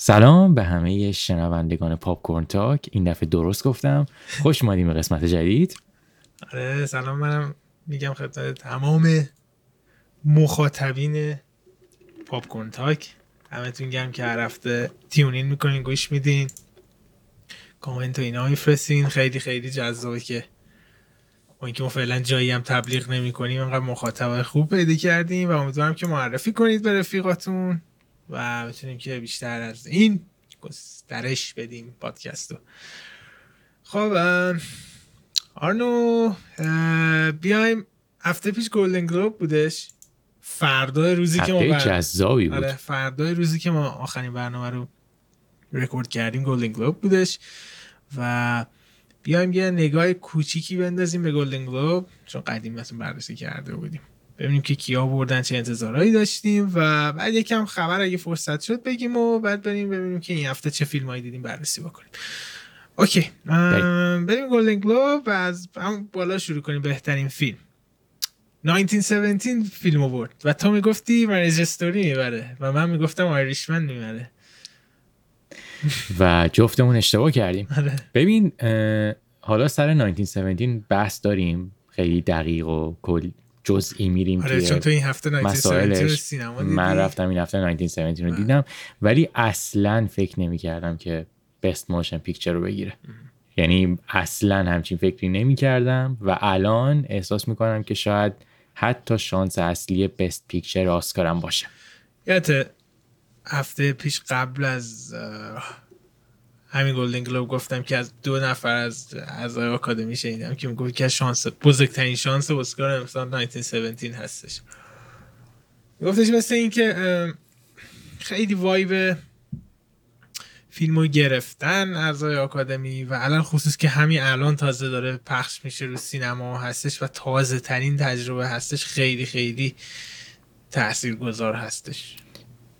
سلام به همه شنوندگان Popcorn Talk. این دفعه درست گفتم. خوش اومدیم به قسمت جدید. آره سلام منم میگم خدمت تمام مخاطبین Popcorn Talk. دمتون گرم که هر هفته tune in می‌کنین گوش میدین. کامنت و اینا میفرستین. خیلی خیلی جذابه که با اینکه ما فعلا جایی هم تبلیغ نمی کنیم انقدر مخاطب خوب پیدا کردیم و امیدوارم که معرفی کنید به رفیقاتون. و بتونیم که بیشتر از این گسترش بدیم پادکست رو خب آرنو بیایم هفته پیش گلدن گلوب بودش. فردا روزی که ما بر... جذابی بود. آره فردا روزی که ما آخرین برنامه رو رکورد کردیم گلدن گلوب بودش. و بیایم یه نگاه کوچیکی بندازیم به گلدن گلوب چون قدیم مثلا بررسی کرده بودیم. ببینیم که کیا بردن چه انتظارهایی داشتیم و بعد یکم خبر اگه فرصت شد بگیم و بعد بریم ببینیم که این هفته چه فیلمایی دیدیم بررسی بکنیم. اوکی بریم. گلدن گلوب و از هم بالا شروع کنیم بهترین فیلم. 1917 فیلم برد و تو می‌گفتی مریج استوری می‌بره و من می‌گفتم آیریشمن می‌بره. و جفتمون اشتباه کردیم. آره. ببین حالا سر 1917 بحث داریم خیلی دقیق و کل جزئی میریم آره چون تو این هفته 1917 سینما من رفتم این هفته 1917 رو دیدم ولی اصلا فکر نمی کردم که best motion picture رو بگیره. یعنی اصلا همچین فکری نمی کردم و الان احساس می‌کنم که شاید حتی شانس اصلی best picture آسکارم باشه. یادت هفته پیش قبل از همین گلدن گلوب گفتم که از دو نفر از اعضای آکادمی شنیدم که می‌گفت که شانس بزرگترین شانس اسکار امسال 1917 هستش. گفتش مثل این که خیلی وایب فیلمو گرفتن اعضای آکادمی و الان خصوص که همین الان تازه داره پخش میشه رو سینما هستش و تازه ترین تجربه هستش خیلی خیلی تاثیرگذار هستش.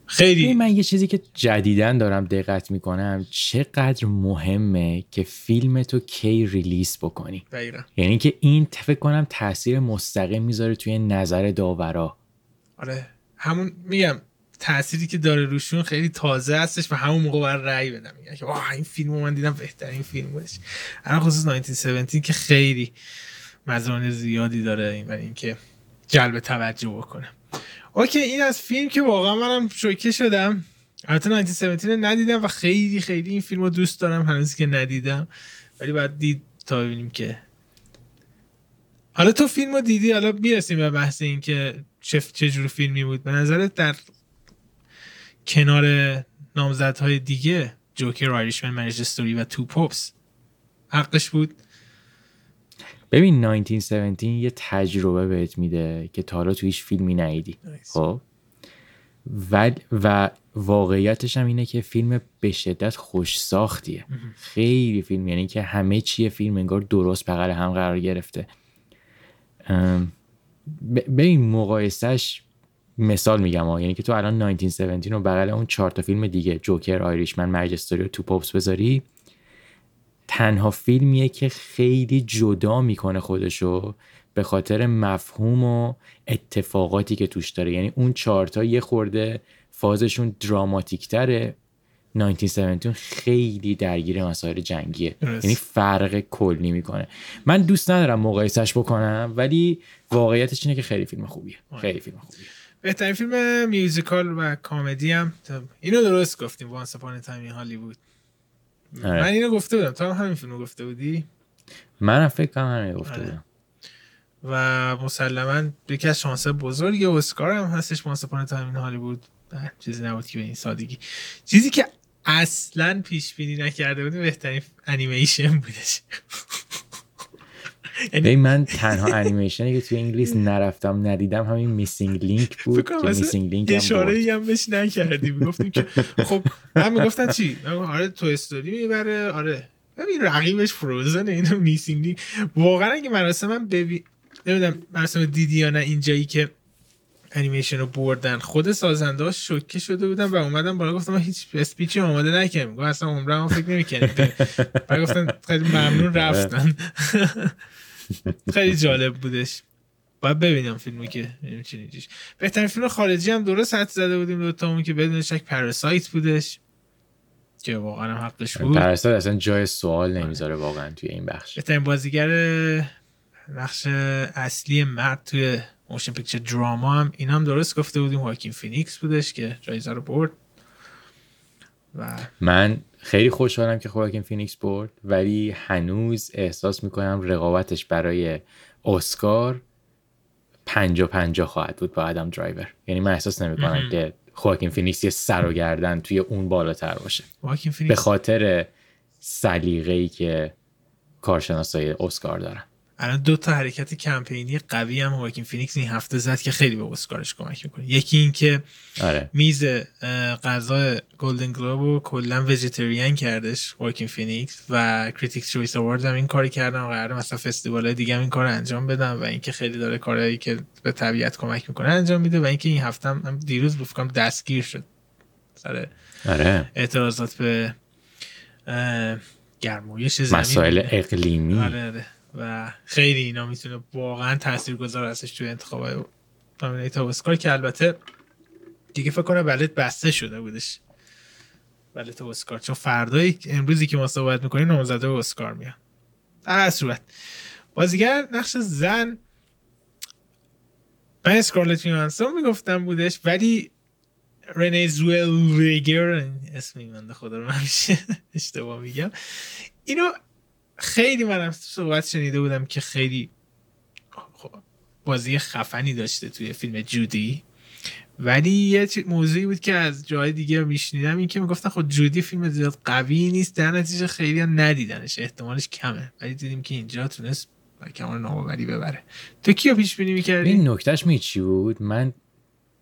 خیلی من یه چیزی که جدیدن دارم دقت می‌کنم. چقدر مهمه که فیلم تو کی ریلیس بکنی. دقیقا. یعنی که این فکر کنم تاثیر مستقیم می‌ذاره توی نظر داورا. آره. همون میگم تأثیری که داره روشون خیلی تازه هستش و همون موقع بر رأی بدم. میگن که واه این فیلم من دیدم بهترین فیلم بودش. الان خصوص 1917 که خیلی مزران زیادی داره این و اینکه جلب توجه بکنه. اوکی این از فیلم که واقعا منم شوکه شدم. البته 1917 ندیدم و خیلی خیلی این فیلم رو دوست دارم هنوزی که ندیدم. ولی باید دید تا ببینیم که. حالا تو فیلم رو دیدی؟ حالا می‌رسیم به بحث این که چه چجور فیلمی بود. به نظرت در کنار نامزدهای دیگه جوکر آیریشمن منیج و تو پوپس حقش بود؟ ببین 1917 یه تجربه بهت میده که تا حالا تو هیچ فیلمی ندیدی. خب؟ و, و واقعیتش هم اینه که فیلم به شدت خوش ساختیه خیلی فیلم یعنی که همه چیه فیلم انگار درست بغل هم قرار گرفته. به این مقایسش مثال میگم ها. یعنی که تو الان 1917 رو بغل اون چهار تا فیلم دیگه جوکر آیریشمن مرجستوری و تو پاپس بذاری تنها فیلمیه که خیلی جدا می‌کنه خودشو به خاطر مفهوم و اتفاقاتی که توش داره. یعنی اون چهارتا یه خورده فازشون دراماتیک تره 1917 خیلی درگیر مسائل جنگیه. یعنی فرق کلی می‌کنه. من دوست ندارم مقایسش بکنم ولی واقعیتش اینه که خیلی فیلم خوبیه. خیلی فیلم خوبیه. بهترین فیلم میوزیکال و کامدی هم. اینو درست گفتیم. Once Upon a Time Hollywood. من اینو گفته بودم. تو هم همین فیلمو گفته بودی؟ منم فکر کنم همین گفته آره. بودم. و مسلما یکی از شانس بزرگ اسکار هم هستش. Once Upon a Time Hollywood چیزی نبود که به این سادگی. چیزی که اصلا پیش بینی نکرده بودیم بهترین انیمیشن بودش. یعنی من تنها انیمیشنی که توی انگلیس نرفتم ندیدم همین Missing Link بود که Missing Link اشاره هم بهش نکردیم. گفتیم که خب من می‌گفتن چی؟ آره Toy Story می‌بره آره. ببین رقیبش Frozen اینو Missing Link واقعا اگه مراسم من ببین نمی‌دونم مراسم دیدی یا نه اینجایی که انیمیشن رو بردن خود سازنده ها شوکه شده بودن و اومدن بالا گفتم هیچ speech ی آماده نکردیم. گفت اصلا عمرا هم فکر نمی‌کردیم. بعد گفتن خیلی ممنون رفتن. خیلی جالب بودش. باید ببینم فیلمی که بهترین فیلم خارجی هم درست حدس زده بودیم دوتامون که بدون شک Parasite بودش که واقعا هم حقش بود. Parasite اصلا جای سوال نمی‌ذاره واقعا توی این بخش. بهترین بازیگر نقش اصلی مرد توی motion picture drama هم این هم درست گفته بودیم. واکین فینیکس بودش که جایزه رو برد. و من خیلی خوشحالم که خواکین فینیکس برد ولی هنوز احساس می‌کنم رقابتش برای اسکار پنجا پنجا خواهد بود با ادم درایور. یعنی من احساس نمی‌کنم که خواکین فینیکس یه سر و گردن توی اون بالاتر باشه. به خاطر سلیقه ای که کارشناسای اسکار دارن. الان دو تا حرکت کمپینی قوی هم واکین فینیکس این هفته زد که خیلی به اسکارش کمک می‌کنه. یکی این که آره. میز غذا گلدن گلوب رو کلا vegetarian کردش واکین فینیکس و Critics' Choice Award هم این کاری کردن و قراره مثلا فستیوال دیگه هم این کار انجام بدن و اینکه خیلی داره کارهایی که به طبیعت کمک می‌کنه انجام میده و اینکه این هفته هم دیروز فکر کنم دستگیر شد. سر آره. اعتراضات به گرمایش زمین. مسائل. اقلیمی. آره آره. و خیلی اینا می‌تونه واقعا تاثیرگذار هستش توی انتخاب نامینیت اسکار که البته دیگه فکر کنم بلد بسته شده بودش. بلد اسکار چون فردایی امروزی که ما صحبت می‌کنیم نامزده اسکار میان در صورت. بازیگر نقش زن من اسکارلت یوهانسون می‌گفتم بودش ولی رنه زوئلویگر اسم این بنده خدا رو همیشه اشتباه میگم. اینو خیلی منم صحبت شنیده بودم که خیلی خب، بازی خفنی داشته توی فیلم جودی. ولی یه موضوعی بود که از جای دیگه میشنیدم این که می‌گفتن خب جودی فیلم زیاد قوی نیست در نتیجه خیلی هم ندیدنش احتمالش کمه. ولی دیدیم که اینجا تونست کمال ناباوری ببره. تو کیو پیش بینی می‌کردی؟ این نکتهش می بود؟ من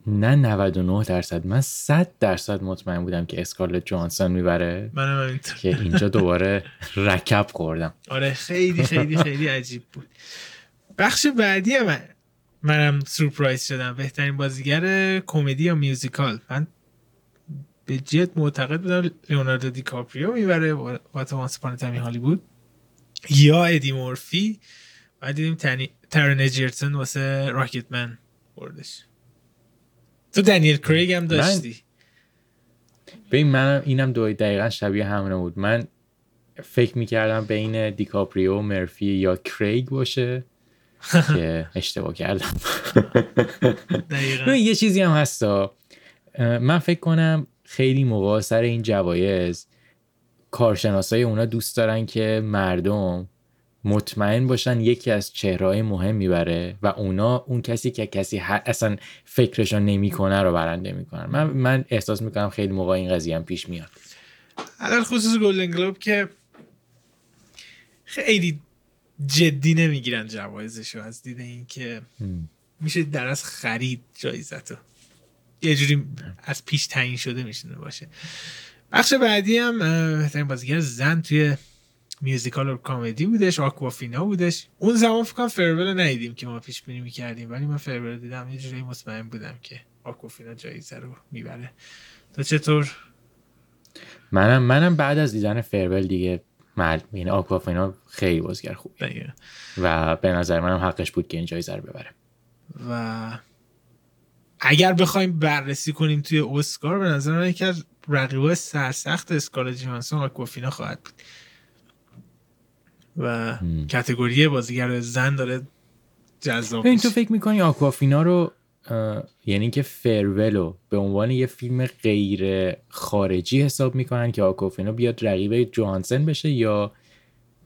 نه 99 درصد من 100 درصد مطمئن بودم که اسکارلت جانسون می‌بره. همینطور که اینجا دوباره رکب خوردم. آره خیلی خیلی خیلی عجیب بود. بخش بعدی من منم سورپرایز شدم. بهترین بازیگر کمدی یا musical. من به جد معتقد بودم لیوناردو دیکاپریو می‌بره واسه Once Upon a Time Hollywood یا ادی مورفی. بعد دیدیم. ترن اجرتون واسه راکتمن بردش. تو دنیل کریگ هم داشتی. ببین منم اینم دو دقیقا شبیه همونه بود. من فکر می‌کردم بین دیکاپریو مرفی یا کریگ باشه که اشتباه کردم. یه چیزی هم هستا. من فکر کنم خیلی موقع سر این جوایز کارشناسای اونا دوست دارن که مردم مطمئن باشن یکی از چهرهای مهم می‌بره و اونا اون کسی که کسی اصلا فکرشو نمی‌کنه رو برنده می‌کنن. من من احساس می‌کنم خیلی موقع این قضیه هم پیش میاد. علال خصوص گلدن گلوب که خیلی جدی نمی‌گیرن جوایزشو از دید اینکه هم. میشه در از خرید جایزتو. یه جوری از پیش تعیین شده میشونه باشه. بخش بعدی هم بهترین بازیگر زن توی میوزیکال و کامدی بودش آکوافینا بودش. اون زمان فکر کنم فرول رو ندیدیم که ما پیش بینی می‌کردیم ولی من فرول رو دیدم یه جوری مطمئن بودم که آکوافینا جایزه رو می‌بره. تو چطور؟ منم منم بعد از دیدن فرول دیگه مرد یعنی آکوافینا خیلی بازیگر خوب دقیقا. و به نظر منم حقش بود که این جایزه رو ببره. و اگر بخوایم بررسی کنیم توی اسکار به نظر من یکی از رقیبای سرسخت اسکارلت جوهانسون آکوافینا خواهد بود. و. کتگوری بازیگر زن داره جذاب ببین تو. فکر می‌کنی آکوافینا رو یعنی که فرولو به عنوان یه فیلم غیر خارجی حساب می‌کنن که آکوافینا بیاد رقیب جوهانسن بشه یا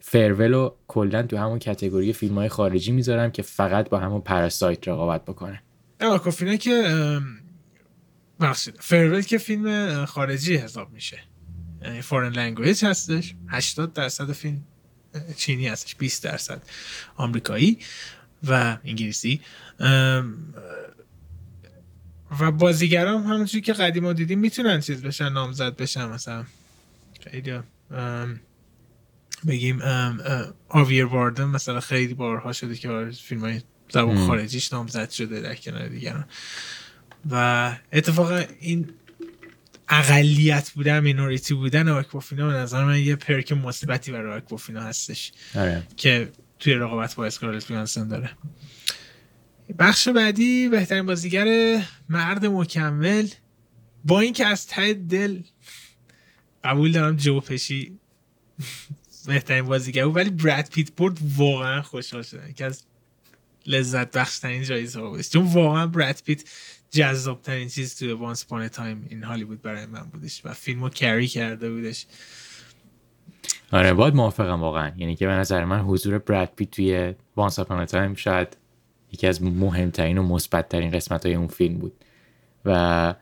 فرولو کلا تو همون کتگوری فیلم های خارجی می‌ذارن که فقط با همون پراسایت رقابت بکنه نه، آکوافینا که ببخشید Farewell که فیلم خارجی حساب میشه یعنی foreign language هستش 80 درصد فیلم چینی هستش 20 درصد آمریکایی و انگلیسی. و بازیگران هم همونجوری که قدیما دیدیم می‌تونن چیز بشن نامزد بشن مثلا. خیلی بگیم خاویر باردم مثلا خیلی بارها شده که فیلم های زبان. خارجیش نامزد شده در کنار دیگران. و اتفاقا این اقلیت بودن مینوریتی بودن آکوافینا به نظر من یه پرک مثبتی برای آکوافینا هستش. آره. که توی رقابت با اسکارلت یوهانسون داره. بخش بعدی بهترین بازیگر مرد مکمل. با اینکه از ته دل قبول دارم جو پشی بهترین بازیگر بود ولی براد پیت برد واقعا خوشحال شدم. یکی از لذت بخش ترین جایزه ها بودش چون واقعا براد پیت جذاب ترین چیز توی Once Upon a Time in Hollywood برای من بودش و فیلمو carry کرده بودش. آره باید موافقم واقعا. یعنی که به نظر من حضور براد پیت توی Once Upon a Time شاید یکی از مهمترین و مثبتترین قسمت های اون فیلم بود. و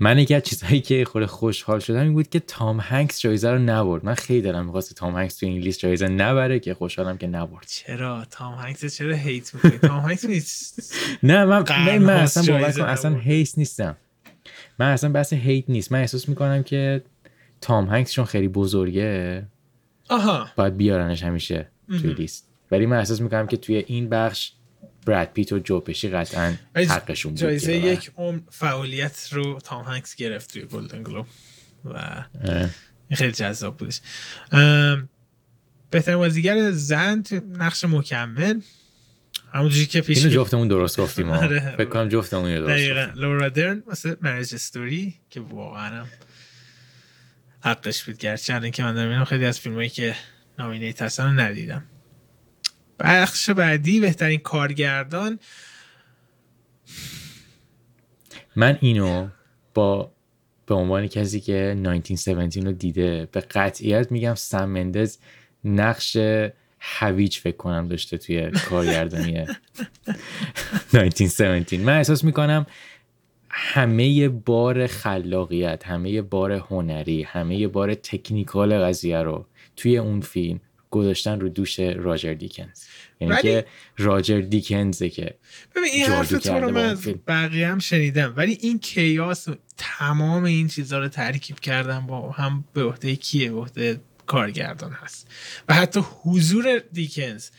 من یکی از چیزهایی که خود خوشحال شدم این بود که تام هنکس جایزه رو نبرد. من خیلی دلم می‌خواست تام هنکس تو این لیست جایزه نبره که خوشحالم که نبرد. چرا؟ تام هنگس چرا هیت می‌کنی؟ تام هنگس نه من من, اصلا باور اصلا هیت نیستم. من اصلا بحث هیت نیست. من احساس می‌کنم که تام هنگس چون خیلی بزرگه آها. باید بیارنش همیشه توی لیست. ولی من احساس می‌کنم که توی این بخش براد پیت و جو پشی قطعا حقشون بود جایزه یک عمر فعالیت رو تام هنگس گرفت توی گلدن گلوب و خیلی جذاب بودش. بهترین بازیگر زن نقش مکمل همونجوری که پیش اینو جفتمون درست گفتیم آره. فکر کنم جفتمون درست دقیقاً. لورا درن مثل مرج استوری که واقعا حقش بود. گرچه که من دارم خیلی از فیلمایی که نامینیت هستن ندیدم. بخش بعدی بهترین کارگردان. من اینو با به عنوان کسی که 1917 رو دیده به قطعیت میگم سم مندز نقش هویج فکر کنم داشته توی کارگردانی 1917 من احساس می‌کنم همه بار خلاقیت همه بار هنری همه بار تکنیکال قضیه رو توی اون فیلم گذاشتن رو دوش راجر دیکنز. یعنی که راجر دیکنزه که ببین این حرف تو رو من بقیه هم شنیدم. ولی این کیاس تمام این چیزها رو ترکیب کردن با هم به عهده کیه؟ به عهده کارگردان هست. و حتی حضور دیکنز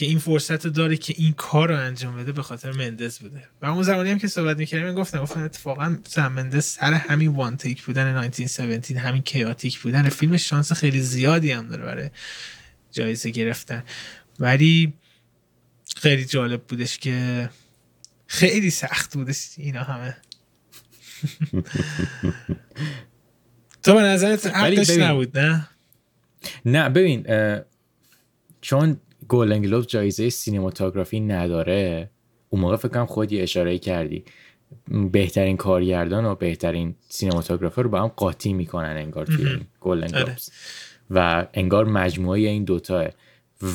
که این فرصت داره که این کار رو انجام بده به خاطر مندز بوده. و اون زمانی هم که صحبت می‌کردیم من گفتم گفتم اتفاقا سم مندز سر همین وان تیک بودن 1917 همین کیاتیک بودن. فیلم شانس خیلی زیادی هم داره برای جایزه گرفتن. ولی خیلی جالب بودش که خیلی سخت بودش اینا همه. تو به نظرت حقش نبود نه؟ نه ببین چون گلدن گلوب جایزه سینماتوگرافی نداره. اون موقع فکر کنم خودی اشاره کردی. بهترین کارگردان و بهترین سینماتوگرافر رو با هم قاطی می‌کنن انگار توی گلدن آره. گلوبز و انگار مجموعه این دوتاه.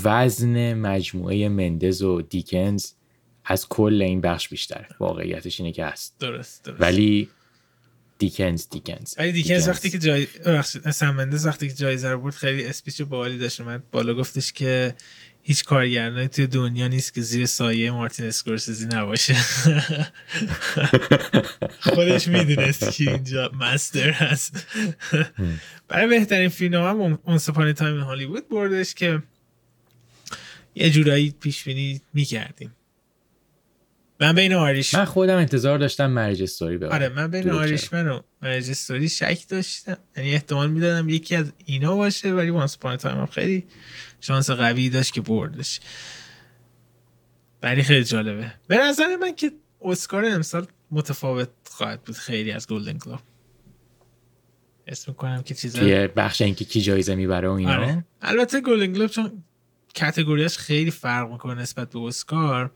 وزن مجموعه مندز و دیکنز از کل این بخش بیشتره واقعیتش اینه که هست. درست, درست. ولی دیکنز دیکنز ولی دیکنز وقتی که جای مندز وقتی که جایزه رو برد خیلی اسپیچ بالی داشت اومد. بالا گفتش که هیچ کارگردانی توی دنیا نیست که زیر سایه مارتین اسکورسیزی نباشه. خودش می‌دونست که اینجا مستر هست. برای بهترین فیلم هم Once Upon a Time Hollywood بردش که یه جورایی پیش بینی می‌کردیم. من بین Irishman خودم انتظار داشتم Marriage Story ببرم. آره من بین Irishman و Marriage Story شک داشتم. یعنی احتمال می‌دادم یکی از اینا باشه ولی Once Time خیلی شانس قوی داشت که بردش. ولی خیلی جالبه. به نظر من که اسکار امسال متفاوت خواهد بود خیلی از Golden Globe اسم کنم که چیزا بخش اینکه کی جایزه می‌بره و اینا. آره. البته Golden Globe چون category یاش خیلی فرق می‌کنه نسبت به اسکار.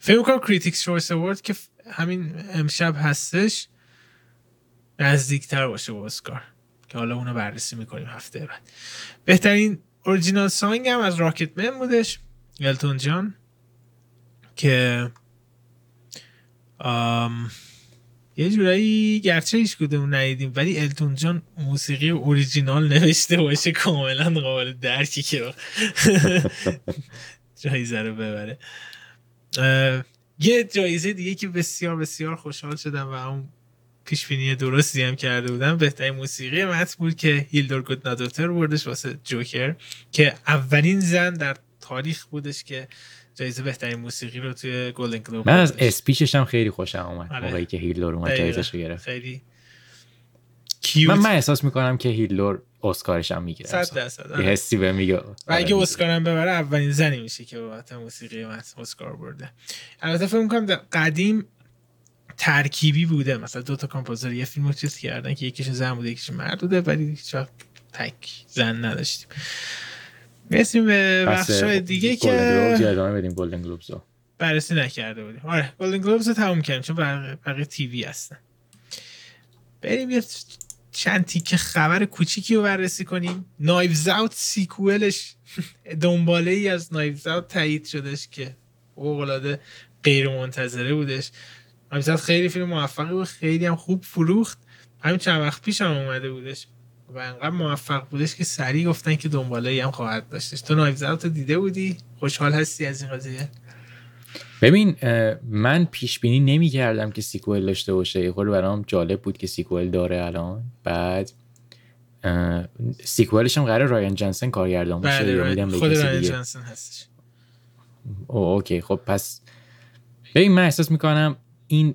فکر می‌کنم Critics' Choice Award که همین امشب هستش نزدیکتر باشه با اسکار. که حالا اونو بررسی می‌کنیم هفته بعد. بهترین original song هم از Rocketman بودش التون جان که آم... یه جورایی گرچه هیچ کدوم ندیدیم ولی التون جان موسیقی اوریجینال نوشته باشه کاملا قابل درکی که جایزه رو ببره. یه جایزه دیگه که بسیار بسیار خوشحال شدم و اون پیش بینی درستی هم کرده بودم. بهترین موسیقی متن بود که هیلدور گودنادوتر بردش واسه جوکر که اولین زن در تاریخ بودش که جایزه بهترین موسیقی رو توی Golden Globe من از speech ش هم خیلی خوشم اومد آره. موقعی که هیلدور اومد جایزش رو گرفت. خیلی من من احساس می‌کنم که هیلدور اسکارش هم می‌گیره. صد درصد یه آره. حسی به میگه. و اگه آره، اسکار هم ببره اولین زنی میشه که بابت موسیقی اسکار برده. البته فکر می‌کنم قدیم ترکیبی بوده. مثلا دو تا composer یه فیلم رو چیز کردن که یکیش زن بوده یکیش مرد بوده ولی هیچ تک زن نداشتیم. می‌رسیم به بخش دیگه که ادامه بدیم گلدن گلوبز بررسی نکرده بودیم. آره گلدن گلوبز رو تموم کردیم چون بقیه تیوی هستن. بریم یه چند تیکه خبر کوچیکی رو بررسی کنیم. نایوز اوت سیکوالش دنباله ای از نایوز اوت تایید شدش که اوقلاده غیر منتظره بودش اوت خیلی فیلم موفقی بود خیلی هم خوب فروخت. همین چند وقت پیش هم اومده بودش و انقدر موفق بودش که سریع گفتن که دنباله هم خواهد داشتش. تو Knives Out دیده بودی؟ خوشحال هستی از این قضیه؟ ببین من پیش بینی نمی کردم که sequel داشته باشه. یه برام جالب بود که sequel داره الان. بعد sequel ش هم قرار رایان جانسن کارگردان باشه بله خود رایان جانسن هستش. او اوکی خب پس ببین من احساس می‌کنم این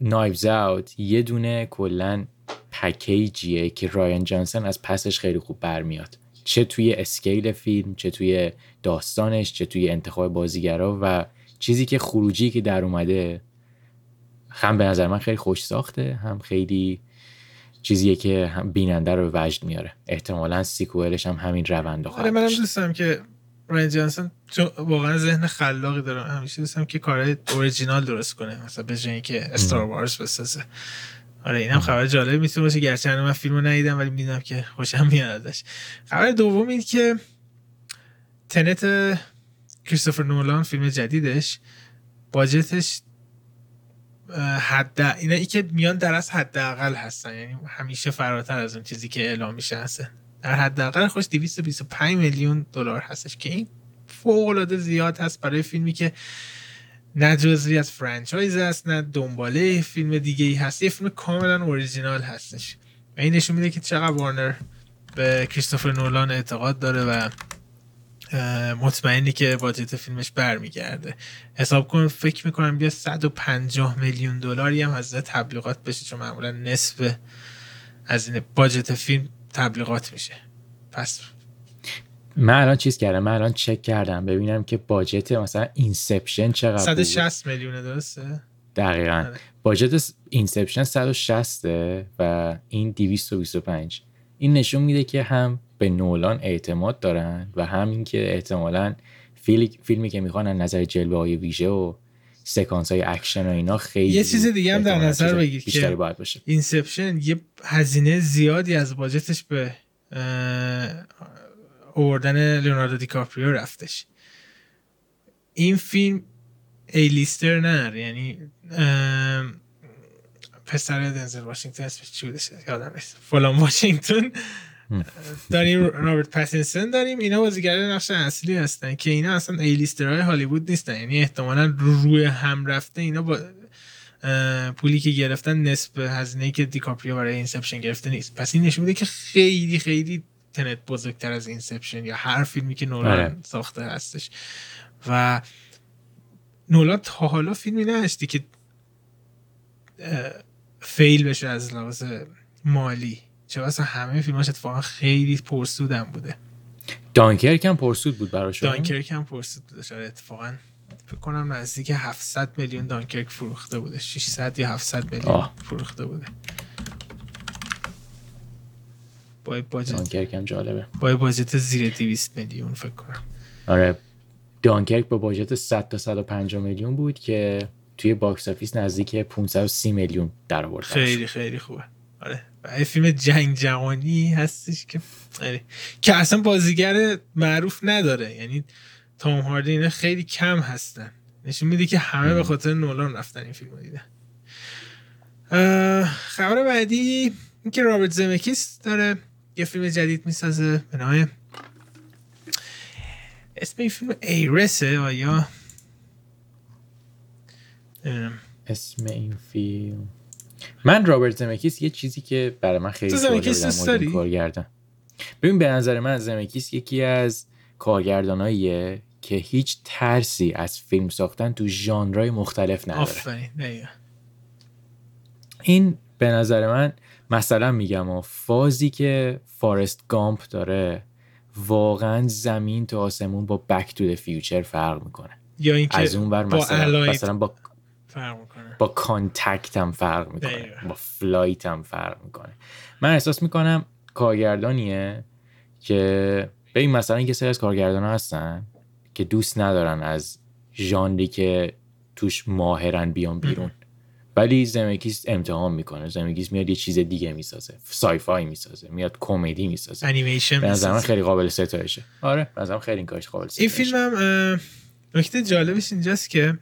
نایوز اوت یه دونه کلا پکیجیه که رایان جانسن از پسش خیلی خوب برمیاد. چه توی اسکیل فیلم چه توی داستانش چه توی انتخاب بازیگرا و چیزی که خروجی که در اومده هم به نظر من خیلی خوش ساخته هم خیلی چیزیه که بیننده رو وجد میاره. احتمالا سیکوئلش هم همین روند خواهد آره منم دوستم که راین جانسون چون واقعا ذهن خلاقی داره. همیشه دوستم که کارهای اوریجینال درست کنه مثلا به جایی که استار وارز بسازه. آره اینم خبر جالب می‌تونه باشه. گرچه من فیلمو ندیدم ولی می‌دونم که خوشم میاد ازش. خبر دوم این که تنت کریستوفر نولان فیلم جدیدش باجتش حد اینا ای که میان در از حداقل هستن. یعنی همیشه فراتر از اون چیزی که اعلام میشه هست در حداقل خوش 225 میلیون دلار هستش که این فوق العاده زیاد هست برای فیلمی که نه جزوی از فرانچایز هست نه دنباله فیلم دیگه ای هست. یه فیلم کاملا اوریجینال هستش. و این نشون میده که چقدر وارنر به کریستوفر نولان اعتقاد داره و مطمئنی که باجت فیلمش برمیگرده. حساب کن فکر می‌کنم بیا 150 میلیون دلاری هم از تبلیغات بشه چون معمولا نصف از این budget فیلم تبلیغات میشه. پس من الان چیز کردم؟ من الان چک کردم ببینم که budget مثلا Inception چقدر 160 میلیون درسته؟ دقیقا. آره. budget Inception 160 و این 225 این نشون میده که هم به نولان اعتماد دارن و همین که احتمالا فیلمی که می‌خوان نظر جلوه های ویژه و سکانس های اکشن و اینا خیلی یه چیز دیگه هم در نظر بگیر که باید باشه. Inception یه هزینه زیادی از budget ش به اووردن لیوناردو دیکاپریو رفتش. این فیلم A-lister نه یعنی پسر دنزل واشنگتن اسمش چی بودش یادم نیست. فلان واشنگتن. داریم رابرت پاتینسون داریم. اینا بازیگرای نقش اصلی هستن که اینا اصلا A-lister های هالیوود نیستن. یعنی احتمالا روی هم رفته اینا با پولی که گرفتن نصف هزینه که دیکاپریو برای Inception گرفته نیست. پس این نشون میده که خیلی خیلی Tenet بزرگتر از Inception یا هر فیلمی که نولان آره. ساخته هستش. و نولان تا حالا فیلمی نساخته که fail بشه از لحاظ مالی. چه واسه همه فیلماش اتفاقا خیلی پرسودم بوده. Dunkirk هم پرسود بود براشون Dunkirk هم پرسود شاید اتفاقا فکر کنم نزدیک 700 میلیون Dunkirk فروخته بوده. 600 یا 700 میلیون. فروخته بوده. با budget Dunkirk هم جالبه. با budget زیر 200 میلیون فکر کنم. آره. Dunkirk با budget 100 تا 150 میلیون بود که توی box office نزدیک 530 میلیون در آورد خیلی خیلی خوبه. آره. و فیلم جنگ جهانی هستش که آره. که اصلا بازیگر معروف نداره. یعنی تام هاردی اینا خیلی کم هستن. نشون میده که همه به خاطر نولان رفتن این فیلم دیدن. خبر بعدی اینکه رابرت زمکیس داره یه فیلم جدید می‌سازه به نام اسم این فیلم ایرسه آیا؟ اسم این فیلم. من رابرت زمکیس یه چیزی که برای من خیلی سواله کارگردان. ببین به نظر من زمکیس یکی از کارگرداناییه که هیچ ترسی از فیلم ساختن تو ژانرهای مختلف نداره. این به نظر من مثلا میگم و فازی که Forrest Gump داره واقعا زمین تا آسمون با Back to the Future فرق می‌کنه. یا اینکه از اون بر مثلا, مثلا با فرق می‌کنه. با Contact هم فرق می‌کنه. دقیقا. با Flight هم فرق می‌کنه. من احساس می‌کنم کارگردانیه که ببین مثلا یه سری از کارگردان هستن که دوست ندارن از ژانری که توش ماهرن بیان بیرون. ولی زمکیس امتحان می‌کنه. زمکیس میاد یه چیز دیگه می‌سازه. سایفای می‌سازه. میاد کمدی می‌سازه. انیمیشن به نظر من می‌سازه. خیلی قابل ستایشه. آره. به نظرم خیلی این کارش قابل ستایشه این فیلم هم نکته جالبش اینجاست که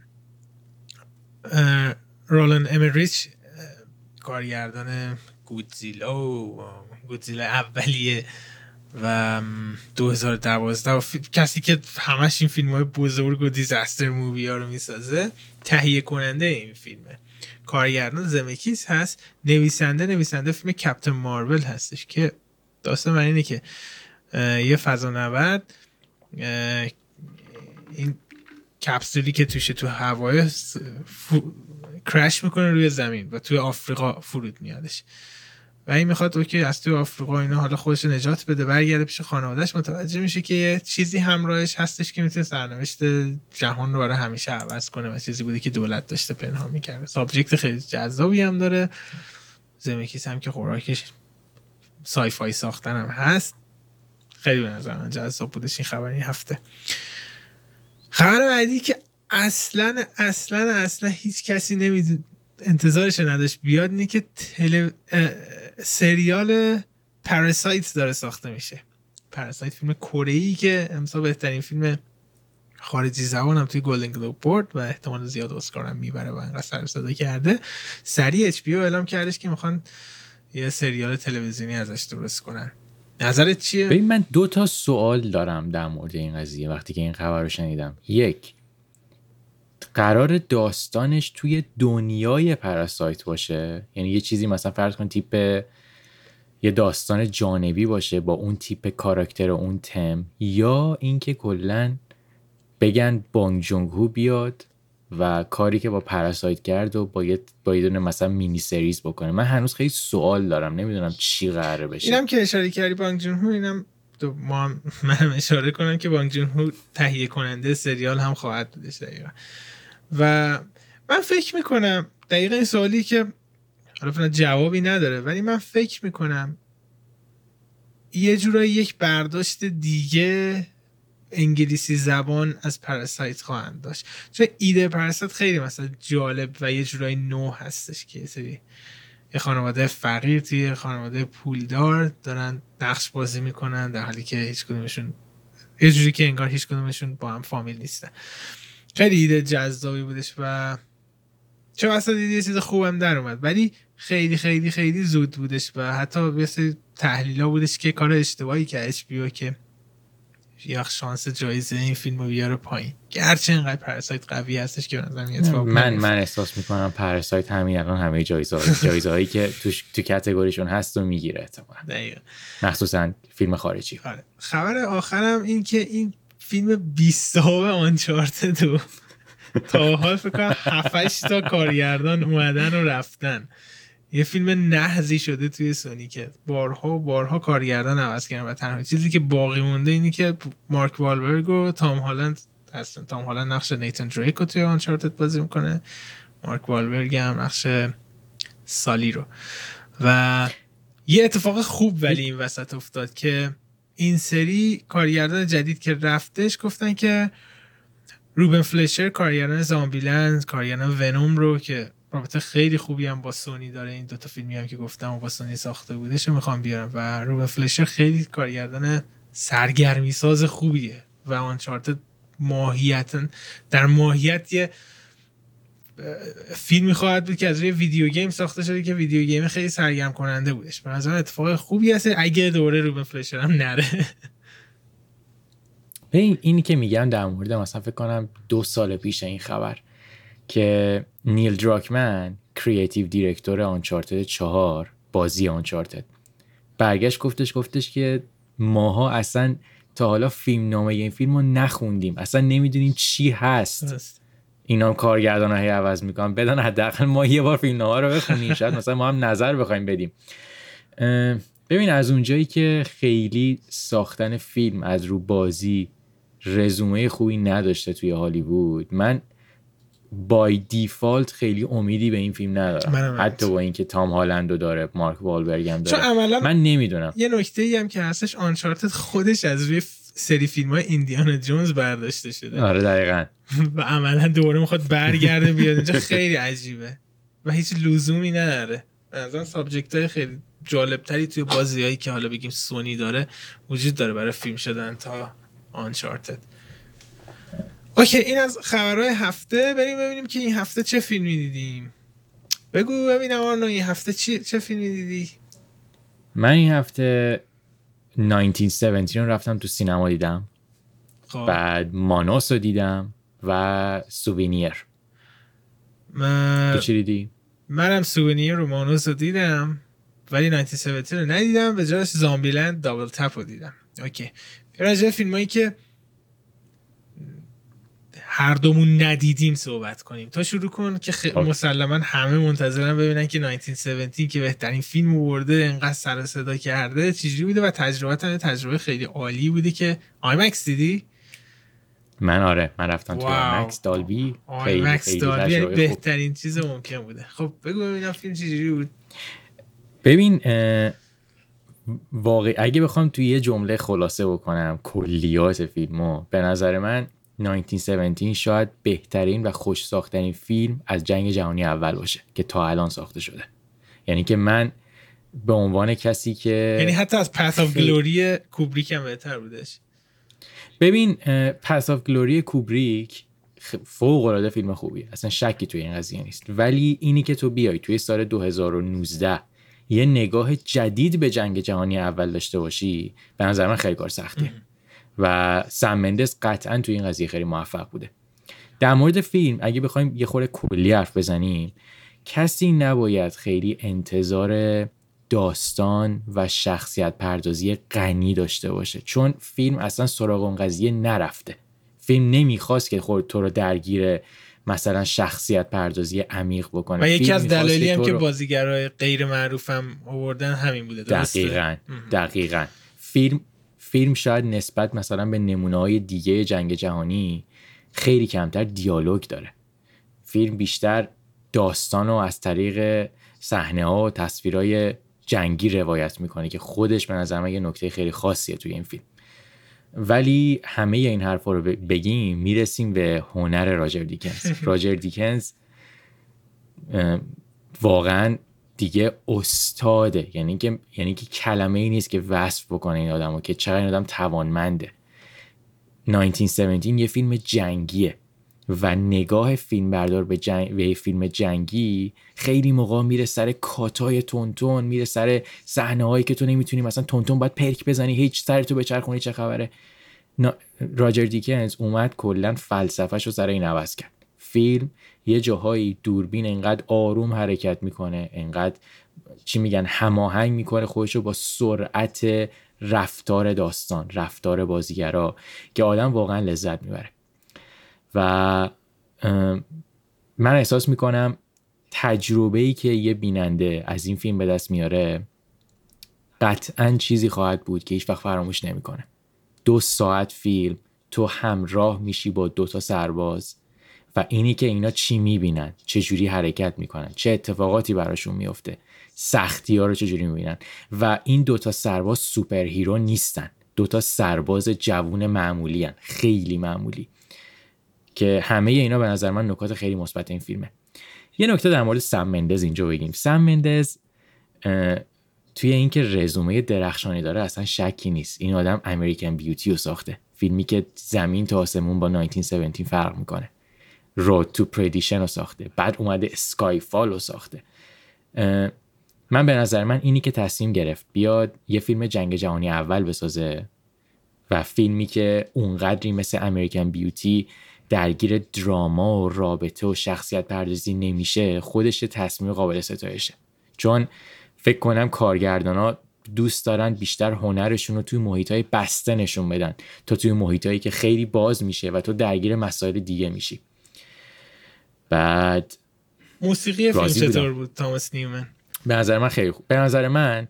رولن امریچ کارگردان گودزیلا و گودزیلا اولیه و م، 2012 و فی- کسی که همش این فیلم های بزرگ و دیزاستر مووی ها رو می‌سازه تهیه کننده این فیلمه. کارگردان زمکیس هست نویسنده نویسنده فیلم کپتن مارول هستش که داستان بر اینه که یه فضانورد این کپسولی که توشه تو هوای فو- crash می‌کنه روی زمین و توی آفریقا فرود میادش. و این می‌خواد اوکی از توی آفریقا اینا حالا خودش نجات بده برگرده پیش خانوادهش متوجه میشه که یه چیزی همراهش هستش که می‌تونه سرنوشت جهان رو برای همیشه عوض کنه و چیزی بوده که دولت داشته پنهان می‌کرده. subject خیلی جذابی هم داره. زمکیس هم که خوراکش sci-fi ساختن هم هست. خیلی به نظر من جذاب بودش این خبر این هفته. خبر بعدی که اصلا اصلا اصلا هیچ کسی نمیدون انتظارش نداشت بیاد اینه که تل... سریال پاراسایت داره ساخته میشه. پاراسایت فیلم کره ای که امسال بهترین فیلم خارجی زبان هم توی گلدن گلوب برد و احتمال زیاد اسکار هم می‌بره و انقدر سر صدا کرده. سریع اچ اعلام کردش که می‌خوان یه سریال تلویزیونی ازش درست کنن. نظرت چیه؟ ببین من دو تا سوال دارم در مورد این قضیه وقتی که این خبر رو شنیدم یک قرار داستانش توی دنیای پراسایت باشه یعنی یه چیزی مثلا فرض کن تیپ یه داستان جانبی باشه با اون تیپ کاراکتر و اون تم یا اینکه کلا بگن بانگ جونگ هو بیاد و کاری که با پراسایت کرد و با یه با یه دونه مثلا مینی سریز بکنه. من هنوز خیلی سوال دارم. نمی‌دونم چی قراره بشه. اینم که اشاره کردی بانگ جون اینم دو ما هم منم اشاره کنم که بانگ جون تهیه کننده سریال هم خواهد بودش دقیقا. و من فکر می‌کنم دقیقا این سوالی که حالا جوابی نداره ولی من فکر می‌کنم یه جورایی یک برداشت دیگه انگلیسی زبان از پراسایت خواهند داشت. چون ایده پراسایت خیلی مثلا جالب و یه جورایی نو هستش که سری یه خانواده فقیر توی یه خانواده پولدار دارن نقش بازی می‌کنن در حالی که هیچ کدومشون یه جوری که انگار هیچ کدومشون با هم فامیل نیستن. خیلی ایده جذابی بودش و چه اصلا یه چیز خوبم در اومد. ولی خیلی خیلی خیلی زود بودش و حتی مثل تحلیل ها بودش که کار اشتباهی که اچ که یا شانس جایزه این فیلم رو بیاره پایین. گرچه اینقدر پرسایت قوی هستش که به نظر میاد اتفاق من. من احساس می‌کنم پرسایت همین الان همه جایزه جایزه هایی که تو تو کتگوریشون هست و می‌گیره احتمالاً. دقیقا. مخصوصا فیلم خارجی. آره. خبر آخرم این که این فیلم 20 آنچارتد و تا حال فکر کنم 7 تا کارگردان اومدن و رفتن. یه فیلم نهزی شده توی سونی که بارها و بارها کارگردان عوض کردن و تنها چیزی که باقی مونده اینه که مارک والبرگ و تام هالند هستن. تام هالند نقش نیتن دریک رو توی آنچارتد بازی می‌کنه. مارک والبرگ هم نقش سالی رو. و یه اتفاق خوب ولی این وسط افتاد که این سری کارگردان جدید که رفتش گفتن که روبن فلشر کارگردان زامبیلند کارگردان ونوم رو که رابطه خیلی خوبی هم با سونی داره. این دوتا فیلمی هم که گفتم و با سونی ساخته بودش رو می‌خوام بیارم؟ و روبن فلشر خیلی کارگردان سرگرمی ساز خوبیه و Uncharted ماهیتا در ماهیت یه فیلمی خواهد بود که از روی video game ساخته شده که video game خیلی سرگرم کننده بودش. به نظر اتفاق خوبی هست. اگه دوره روبن فلشر هم نره. ببین اینی که میگم در مورد مثلا فکر کنم دو سال پیش این خبر که نیل دراکمن creative director Uncharted چهار بازی Uncharted. برگشت گفتش گفتش که ماها اصلا تا حالا فیلم نامه این فیلم رو نخوندیم. اصلا نمی‌دونیم چی هست. اینا هم کارگردان هی عوض می‌کنن. بدن حداقل ما یه بار فیلم نامه رو بخونیم. شاید مثلا ما هم نظر بخوایم بدیم. ببین از اونجایی که خیلی ساختن فیلم از رو بازی رزومه خوبی نداشته توی هالیوود من بای دیفالت خیلی امیدی به این فیلم ندارم. منم حتی با اینکه تام هالندو داره مارک والبرگ هم داره. من نمی‌دونم. یه نکته ای هم که هستش Uncharted خودش از روی سری فیلم های ایندیانا جونز برداشته شده. آره دقیقا. و عملا دوباره می‌خواد برگرده بیاد اینجا. خیلی عجیبه. و هیچ لزومی نداره. از subject های خیلی جالب تری توی بازی هایی که حالا بگیم سونی داره وجود داره برای فیلم شدن تا Uncharted okay این از خبرهای هفته. بریم ببینیم که این هفته چه فیلمی دیدیم بگو ببینم آرنا این هفته چی چه فیلمی دیدی من این هفته 1917 رو رفتم تو سینما دیدم. خب. بعد Monos رو دیدم و Souvenir من- تو چی دیدی؟ منم Souvenir رو Monos رو دیدم ولی 1917 رو ندیدم. به جاش Zombieland Double Tap رو دیدم. okay. راجع فیلم هایی که هر دومون ندیدیم صحبت کنیم. تا شروع کن که خ... مسلما همه منتظرن ببینن که 1917 که بهترین فیلم برده انقدر سر صدا کرده چجوری بوده و تجربه تجربه خیلی عالی بوده که IMAX دیدی؟ من آره من رفتم تو. IMAX Dolby. IMAX خیلی Dolby یعنی. بهترین چیز ممکن بوده. خب بگو ببینم فیلم چجوری بود. ببین اه، واقعا اگه بخوام توی یه جمله خلاصه بکنم کلیات فیلمو به نظر من 1917 شاید بهترین و خوش ساخت‌ترین فیلم از جنگ جهانی اول باشه که تا الان ساخته شده. یعنی که من به عنوان کسی که یعنی حتی از Paths of Glory کوبریک هم بهتر بودش. ببین Paths of Glory کوبریک فوق العاده فیلم خوبیه. اصلا شکی توی این قضیه نیست. ولی اینی که تو بیای توی سال 2019 یه نگاه جدید به جنگ جهانی اول داشته باشی به نظر من خیلی کار سختیه و سم مندس قطعا توی این قضیه خیلی موفق بوده. در مورد فیلم اگه بخوایم یه خورده کلی حرف بزنیم کسی نباید خیلی انتظار داستان و شخصیت پردازی غنی داشته باشه چون فیلم اصلا سراغ اون قضیه نرفته. فیلم نمی‌خواست که خود تو رو درگیر مثلا شخصیت پردازی عمیق بکنه. و یکی از دلایلی هم تو که رو- بازیگرای غیر معروف هم آوردن همین بوده درسته؟ دقیقا. دقیقا. فیلم فیلم شاید نسبت مثلا به نمونه های دیگه جنگ جهانی خیلی کمتر دیالوگ داره. فیلم بیشتر داستان رو از طریق صحنه ها و تصویرهای جنگی روایت می‌کنه که خودش به نظر من یه نکته خیلی خاصیه توی این فیلم. ولی همه این حرفا رو بگیم می‌رسیم به هنر راجر دیکنز. راجر دیکنز واقعا دیگه استاده. یعنی که یعنی که کلمه ای نیست که وصف بکنه این آدمو که چقدر این آدم توانمنده. 1917 یه فیلم جنگیه و نگاه فیلم بردار به, جنگ، به فیلم جنگی خیلی موقع میره سر کاتای تونتون میره سر صحنه هایی که تو نمی‌تونی مثلا تونتون باید پرک بزنی هیچ سر تو بچرخونی چه خبره. راجر دیکنز اومد کلا فلسفهش رو سر این عوض کرد. فیلم یه جاهایی دوربین انقدر آروم حرکت می‌کنه انقدر چی میگن هماهنگ می‌کنه خودش رو با سرعت رفتار داستان رفتار بازیگرا که آدم واقعا لذت می‌بره. و من احساس می‌کنم تجربه ای که یه بیننده از این فیلم به دست میاره قطعا چیزی خواهد بود که هیچ وقت فراموش نمی‌کنه. دو ساعت فیلم تو همراه میشی با دو تا سرباز. و اینی که اینا چی می‌بینن چه جوری حرکت می‌کنن چه اتفاقاتی براشون میفته سختی ها رو چجوری می‌بینن. و این دوتا سرباز superhero نیستن دوتا سرباز جوون معمولی ان. خیلی معمولی. که همه اینا به نظر من نکات خیلی مثبت این فیلمه. یه نکته در مورد سم مندز اینجا بگیم. سم مندز توی اینکه رزومه درخشانی داره اصلا شکی نیست. این آدم امریکن بیوتی رو ساخته. فیلمی که زمین تا آسمون با 1917 فرق می‌کنه. رود تو پردیشن رو ساخته. بعد اومده اسکای فال رو ساخته. من به نظر من اینی که تصمیم گرفت بیاد یه فیلم جنگ جهانی اول بسازه و فیلمی که اونقدری مثل امریکن بیوتی درگیر دراما و رابطه و شخصیت پردازی نمیشه خودش تصمیم قابل ستایشه. چون فکر کنم کارگردانا دوست دارن بیشتر هنرشون رو توی محیط های بسته نشون بدن. تا توی محیط هایی که خیلی باز میشه و تو درگیر مسائل دیگه میشی. بعد موسیقی فیلم. چطور بود؟ تاماس نیومن. به نظر من خیلی خوب. به نظر من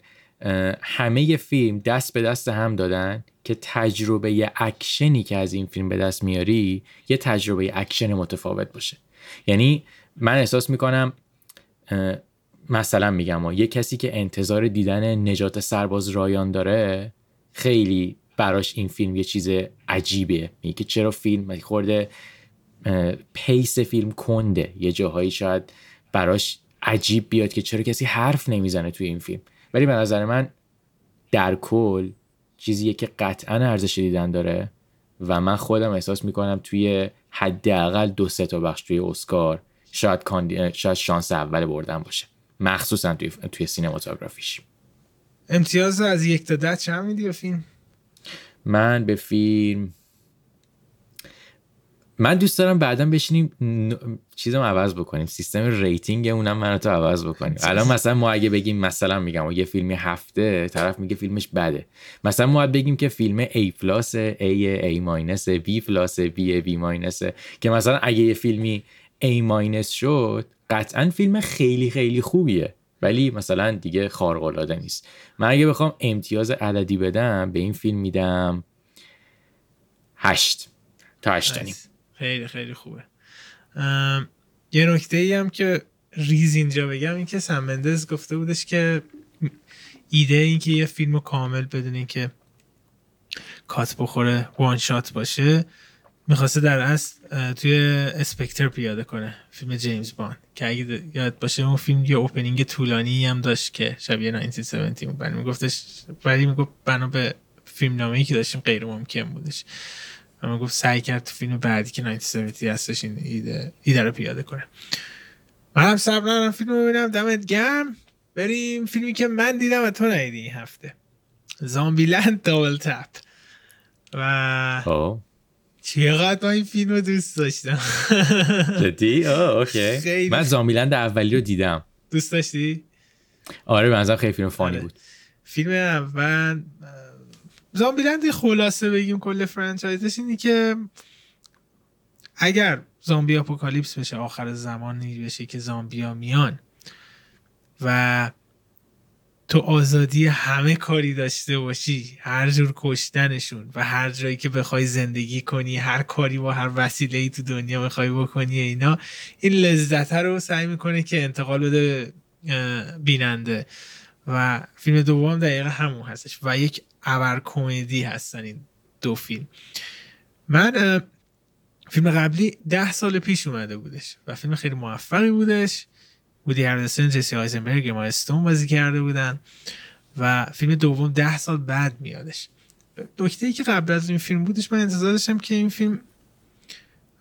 همه فیلم دست به دست هم دادن که تجربه اکشنی که از این فیلم به دست میاری یه تجربه اکشن متفاوت باشه. یعنی من احساس می‌کنم مثلا میگم یه کسی که انتظار دیدن نجات سرباز رایان داره خیلی براش این فیلم یه چیز عجیبه. میگه چرا فیلم خورده پیس فیلم کنده. یه جاهایی شاید براش عجیب بیاد که چرا کسی حرف نمی‌زنه توی این فیلم. ولی به نظر من در کل چیزیه که قطعا ارزش دیدن داره و من خودم احساس می‌کنم توی حداقل دو سه تا بخش توی اسکار شاید شاید شانس اول بردن باشه. مخصوصا توی توی cinematography ش. امتیاز از یک تا ده چند میدی به فیلم؟ من به فیلم من دوست دارم بعدا بشینیم چیزم عوض بکنیم. سیستم rating اونم من تو عوض بکنیم. الان مثلا ما اگه بگیم مثلا میگم یه فیلمی هفته طرف میگه فیلمش بده. مثلا ما بگیم که فیلم A plus A A minus B plus B B minus که مثلا اگه یه فیلمی A minus شد قطعا فیلم خیلی خیلی خوبیه. ولی مثلا دیگه خارق العاده نیست. من اگه بخوام امتیاز عددی بدم به این فیلم میدم هشت. تا هشتانی خیلی خیلی خوبه. یه نکته ای هم که ریز اینجا بگم این که سم مندز گفته بودش که ایده این که یه فیلم کامل بدون اینکه کات بخوره وان شات باشه می‌خواسته در اصل توی اسپکتر پیاده کنه. فیلم جیمز بان که اگه یاد باشه اون فیلم یه اوپنینگ طولانی هم داشت که شبیه 1970 بود. میگفتش ولی می‌گفت بنا به فیلم نامه که داشتیم غیر ممکن بودش. و گفت سعی کرد تو فیلم بعدی که 1970 هستش این ایده, ایده رو پیاده کنه. منم صبر ندارم فیلم رو ببینم. دمت گرم. بریم فیلمی که من دیدم و تو ندیدی این هفته. زامبی لند دابل تپ. و خب. چقدر با این فیلم رو دوست داشتم. جدی؟ اوکی. من زامبیلند اولی رو دیدم. دوست داشتی؟ آره بنظرم خیلی فیلم فانی آره. بود. فیلم اول زامبیلند خلاصه بگیم کل فرانچایزش اینی که اگر زامبی اپوکالیپس بشه آخر زمانی بشه که زامبیا میان. و تو آزادی همه کاری داشته باشی هر جور کشتنشون و هر جایی که بخوای زندگی کنی هر کاری با هر وسیله ای تو دنیا بخوای بکنی اینا این لذت رو سعی می‌کنه که انتقال بده بیننده. و فیلم دوم دقیقا همون هستش. و یک ابر کمدی هستن این دو فیلم. من فیلم قبلی ده سال پیش اومده بودش و فیلم خیلی موفقی بودش. بودی هردسون جسی آیزنبرگ ما استون بازی کرده بودن و فیلم دوم ده سال بعد میادش. نکته ای که قبل از این فیلم بودش من انتظار داشتم که این فیلم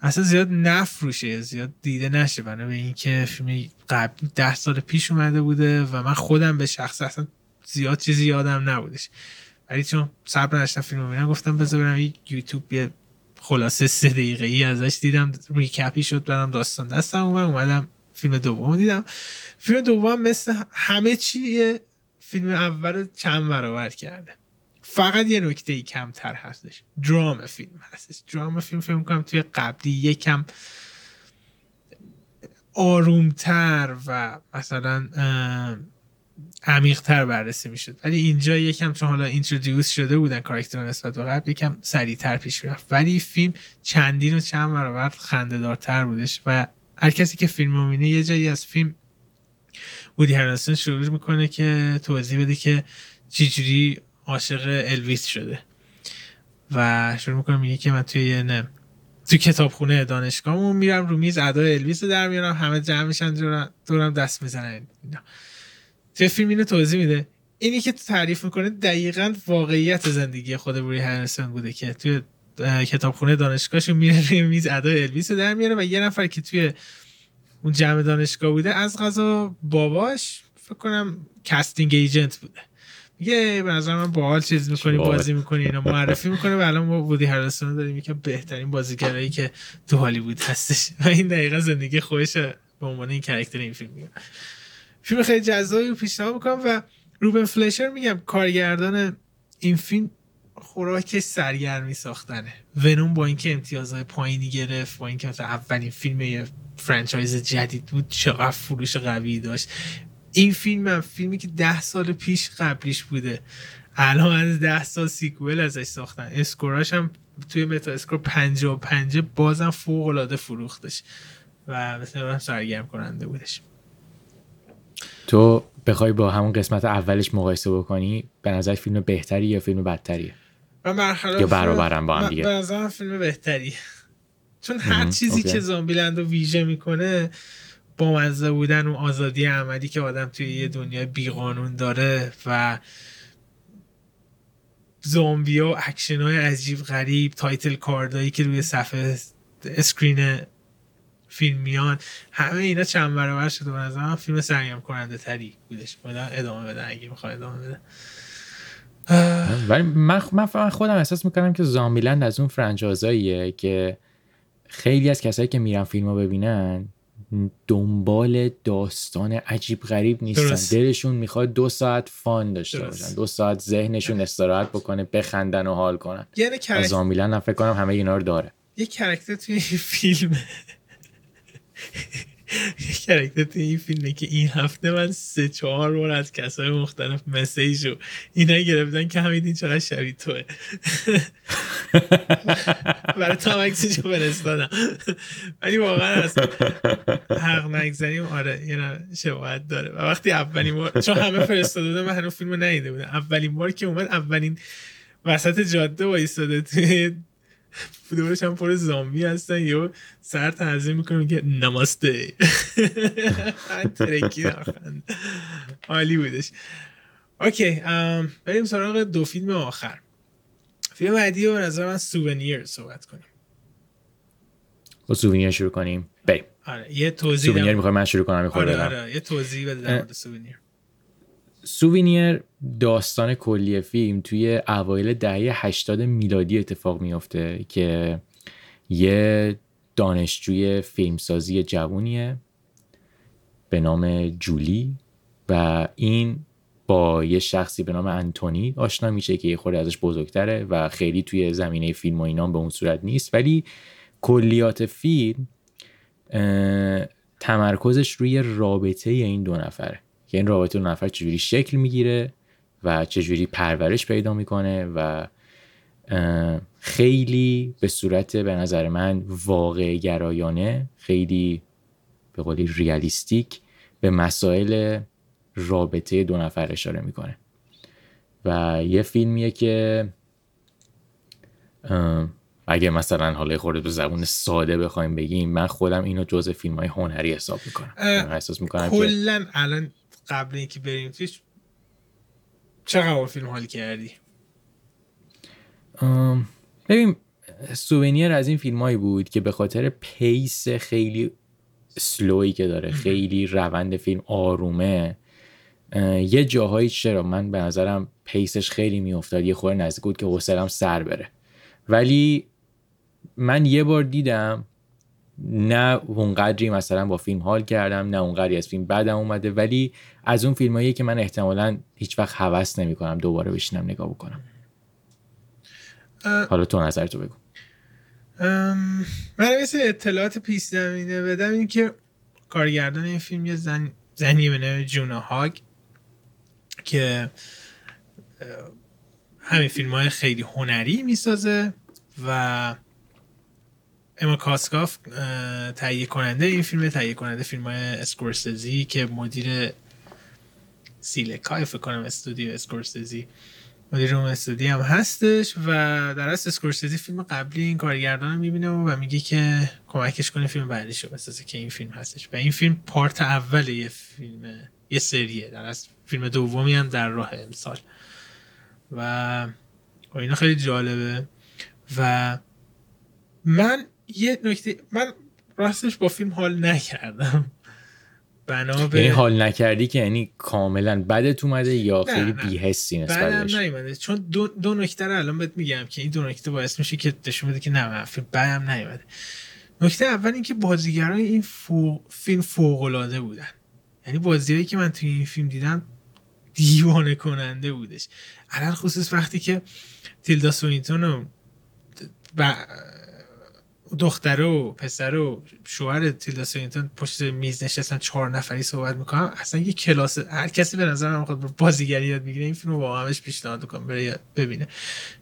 اصلا زیاد نفروشه زیاد دیده نشه. بنا به اینکه فیلم قبل ده سال پیش اومده بوده و من خودم به شخص اصلا زیاد چیزی یادم نبودش. ولی چون صبر نداشتم فیلم ببینم گفتم بذار برم یوتیوب یه خلاصه سه دقیقه ای ازش دیدم ریکپی شد برم داستان دستم اومد اومدم فیلم دوم دیدم. فیلم دوم مثل همه چی فیلم اول چند برابر کرده. فقط یه نکته ای کمتر هستش. درام فیلم هستش. درام فیلم فیلم کنم توی قبلی یکم آرومتر و مثلا عمیقتر بررسی می‌شد. ولی اینجا یکم چون حالا اینترودیوس شده بودن کاراکتر نسبت به قبل یکم سریعتر پیش رفت ولی فیلم چندین و چند برابر خندهدارتر بودش و هر کسی که فیلم رو یه جایی از فیلم بودی هرنسون شروع می‌کنه که توضیح بده که چجوری عاشق الویس شده. و شروع می‌کنه میگه که من توی یه نه تو کتابخونه دانشگاهمون میرم رو میز ادای الویس رو در میارم همه جمع میشن دورم دست می‌زنن توی فیلم اینو توضیح میده؟ اینی که تعریف می‌کنه دقیقا واقعیت زندگی خود وودی هرلسون بوده که توی کتابخونه دانشگاهشون میره روی میز ادای الویس در میاره و یه نفر که توی اون جمع دانشگاه بوده از قضا باباش فکر کنم casting agent بوده. میگه به نظر من باحال چیز می‌کنی بازی می‌کنی اینا معرفی می‌کنه و الان ما وودی هرلسون داریم که بهترین بازیگرایی که تو هالیوود هستش. و این دقیقا زندگی خودش به عنوان این character این فیلم میگه. فیلم خیلی جذابی پیشنهاد می‌کنم و روبن فلشر میگم کارگردان این فیلم خوراک سرگرمی ساختنه. ونوم با اینکه امتیازهای پایینی گرفت با اینکه مثلا اولین فیلم یه franchise جدید بود چقدر فروش قوی داشت. این فیلم هم فیلمی که ده سال پیش قبلیش بوده. الان از ده سال sequel ازش ساختن. score اش هم توی متا اسکور 55 بازم فوق العاده فروختش و مثلا سرگرم کننده بودش. تو بخوای با همون قسمت اولش مقایسه بکنی به نظر فیلم بهتری یا فیلم بدتریه یا برابرن با هم دیگه؟ به نظر فیلم بهتری. چون هر چیزی که زامبیلند رو ویژه می‌کنه با مزه بودن و آزادی عملی که آدم توی یه دنیای بیقانون داره و زومبی و اکشن های عجیب غریب title card ایی که روی صفحه screen فیلم میان همه اینا چند برابر شده به نظرم. فیلم سرگرم کننده تری بودش. ادامه بده اگه می‌خواد ادامه بده. ولی من خودم احساس می‌کنم که Zombieland از اون franchise اییه که خیلی از کسایی که میرن فیلم رو ببینن دنبال داستان عجیب غریب نیستن. دلشون می‌خواد دو ساعت fun داشته باشن. دو ساعت ذهنشون استراحت بکنه بخندن و حال کنن. یعنی کرک... Zombieland فکر کنم همه اینا رو داره. یه کرکتر توی فیلم کرکتر توی این فیلمه که این هفته من سه چهار بار از کسای مختلف مسیج رو اینا گرفتن که همین این چقدر شبیه توه. برای تو هم عکسشو فرستادم. ولی واقعا از حق نگذاریم آره یه شباهت داره. و وقتی اولین بار چون همه فرستاده بودن من هنوز فیلم رو ندیده بودم. اولین بار که اومد اولین وسط جاده وایستاده توی دورش هم پر زامبی هستن یا سر تعظیم می‌کنه میگه نماسته. ترکی عالی بودش. اوکی بریم سراغ دو فیلم آخر. فیلم بعدی رو نظر من سوونیر صحبت کنیم. با سوونیر شروع کنیم. بریم. آره یه توضیح سوونیر می‌خوای من شروع کنم آره آره یه توضیح بده در مورد سوونیر. سووینیر داستان کلی فیلم توی اوایل دهه 80 میلادی اتفاق میافته که یه دانشجوی فیلمسازی جوونیه به نام جولی و این با یه شخصی به نام انتونی آشنا میشه که یه خورده ازش بزرگتره و خیلی توی زمینه فیلم و اینام به اون صورت نیست. ولی کلیات فیلم تمرکزش روی رابطه این دو نفره. که این رابطه دو نفر چجوری شکل می‌گیره و چجوری پرورش پیدا می‌کنه و خیلی به صورت به نظر من واقع گرایانه خیلی به قولی ریالیستیک به مسائل رابطه دو نفر اشاره می‌کنه. و یه فیلمیه که اگه مثلا حالا خورده به زبون ساده بخوایم بگیم من خودم اینو جز فیلم های هنری حساب می‌کنم. احساس می‌کنم کلا الان قبل اینکه بریم توش چقدر فیلم حال کردی؟ ببین سوونیر از این فیلم هایی بود که به خاطر پیس خیلی سلوی که داره خیلی روند فیلم آرومه. یه جاهایی چرا من به نظرم پیسش خیلی میافتاد یه خورده نزدیک بود که حوصلم سر بره. ولی من یه بار دیدم نه اونقدری مثلا با فیلم حال کردم نه اونقدری از فیلم بعدم اومده ولی از اون فیلم هایی که من احتمالا هیچ وقت حوس نمی کنم دوباره بشینم نگاه بکنم. حالا تو نظر تو بگو من مثل اطلاعات پیش زمینه بدم این که کارگردان این فیلم یه زن زنی به نام جونا هاگ که همین فیلم های خیلی هنری می‌سازه و اما کاسکاف تهیه کننده این فیلم تهیه کننده فیلم های اسکورسزی که مدیر سیلکای فکر کنم استودیو اسکورسزی مدیر اون استودیو هم هستش و در اصل اسکورسزی فیلم قبلی این کارگردان رو می‌بینه و میگه که کمکش کنه فیلم بعدیش رو بسازه که این فیلم هستش. و این فیلم پارت اول یه فیلم یه سریه. در اصل فیلم دومی هم در راه امسال. و اینا خیلی جالبه. و من یه نکته من راستش با فیلم حال نکردم. بنا به یعنی حال نکردی که یعنی کاملا بدت اومده یا خیلی بی‌حسی نسبتش نیومده. چون دو, دو نکته رو الان بهت میگم که این دو نکته باعث میشه که نشون بده که نه من فیلم بدم نیومده. نکته اول اینکه بازیگران این فیلم فوق العاده بودن. یعنی بازیایی که من توی این فیلم دیدم دیوانه کننده بودش. علی الخصوص وقتی که تیلدا سوینتون و دختر و پسر و شوهر تیلدا سوینتون پشت میز نشستن چهار نفری صحبت می‌کنم اصلا یه کلاس هر کسی به نظر من خود بازیگری یاد بگیره این فیلم رو واقعا همش پیشنهاد می‌کنم بره ببینه.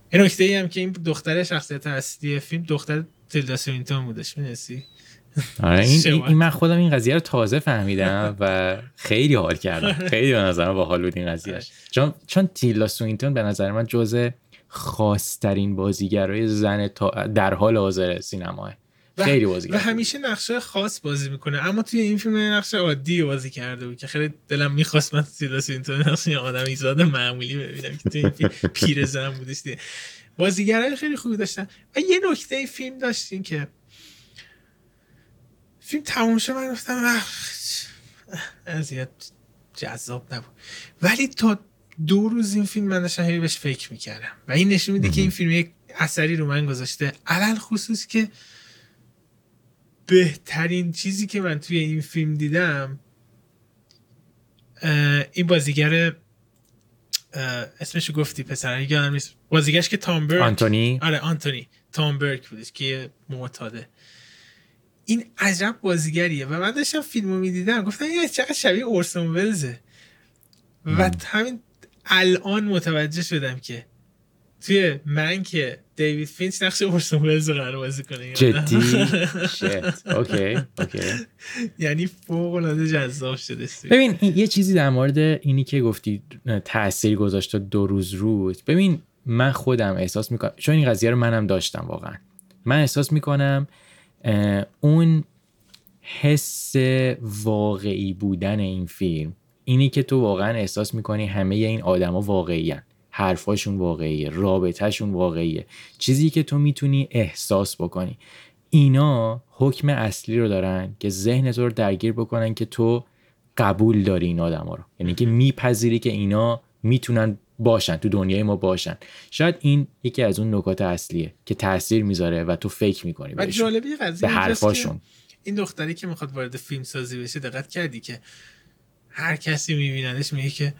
این نکته ای هم که این دختر شخصیت اصلی فیلم دختر تیلدا سوینتون بودش می‌دونستی؟ آره این. این من خودم این قضیه رو تازه فهمیدم و خیلی حال کردم. خیلی به نظر من باحال بود این قضیهش چون چون تیلدا سوینتون به نظر من جزء خاصترین بازیگرای زن تا در حال حاضر سینماهه. خیلی بازیگر و همیشه نقشه خاص بازی می‌کنه. اما توی این فیلم نقش عادی بازی کرده بود که خیلی دلم می‌خواست من تیلدا سوینتون نقش یه آدم ایزاد معمولی ببینم که توی این فیلم پیر زن بودش دیگه. بازیگرای خیلی خوبی داشتن. و یه نکته فیلم داشتیم که فیلم تموم شد من گفتم "اخ، اذیت جذاب نبود. ولی تا دو روز این فیلم من داشتم هی بهش فکر می‌کردم. و این نشون میده که این فیلم یک اثری رو من گذاشته. علل خصوص که بهترین چیزی که من توی این فیلم دیدم این بازیگر اسمشو گفتی پسر یادم نیست. بازیگرش که تام برک آنتونی. آره آنتونی. تام برک بودش که معتاده. این عجب بازیگریه. و من داشتم فیلم رو می‌دیدم. گفتم این چقدر شبیه اورسون ولزه. و همین الان متوجه شدم که توی Mank که دیوید فینچر نقش اورسون ولز رو قرار بازی کنه جدی؟ shit. okay okay. یعنی فوق العاده جذاب شده ببین یه چیزی در مورد اینی که گفتی تاثیر گذاشته دو روز روز. ببین من خودم احساس می‌کنم چون این قضیه رو منم داشتم واقعا. من احساس می‌کنم اون حس واقعی بودن این فیلم اینی که تو واقعا احساس می‌کنی همه این آدما واقعی حرفاشون واقعیه رابطهشون واقعیه. چیزی که تو می‌تونی احساس بکنی. اینا حکم اصلی رو دارن که ذهن تو رو درگیر بکنن که تو قبول داری این آدما رو. یعنی که میپذیری که اینا می‌تونن باشن تو دنیای ما باشن. شاید این یکی از اون نکات اصلیه که تاثیر می‌ذاره و تو فکر می‌کنی و جالبی قضیه به حرفاشون. این دختری که می‌خواد وارد فیلم سازی بشه دقت کردی که هر کسی میبیندش میگه که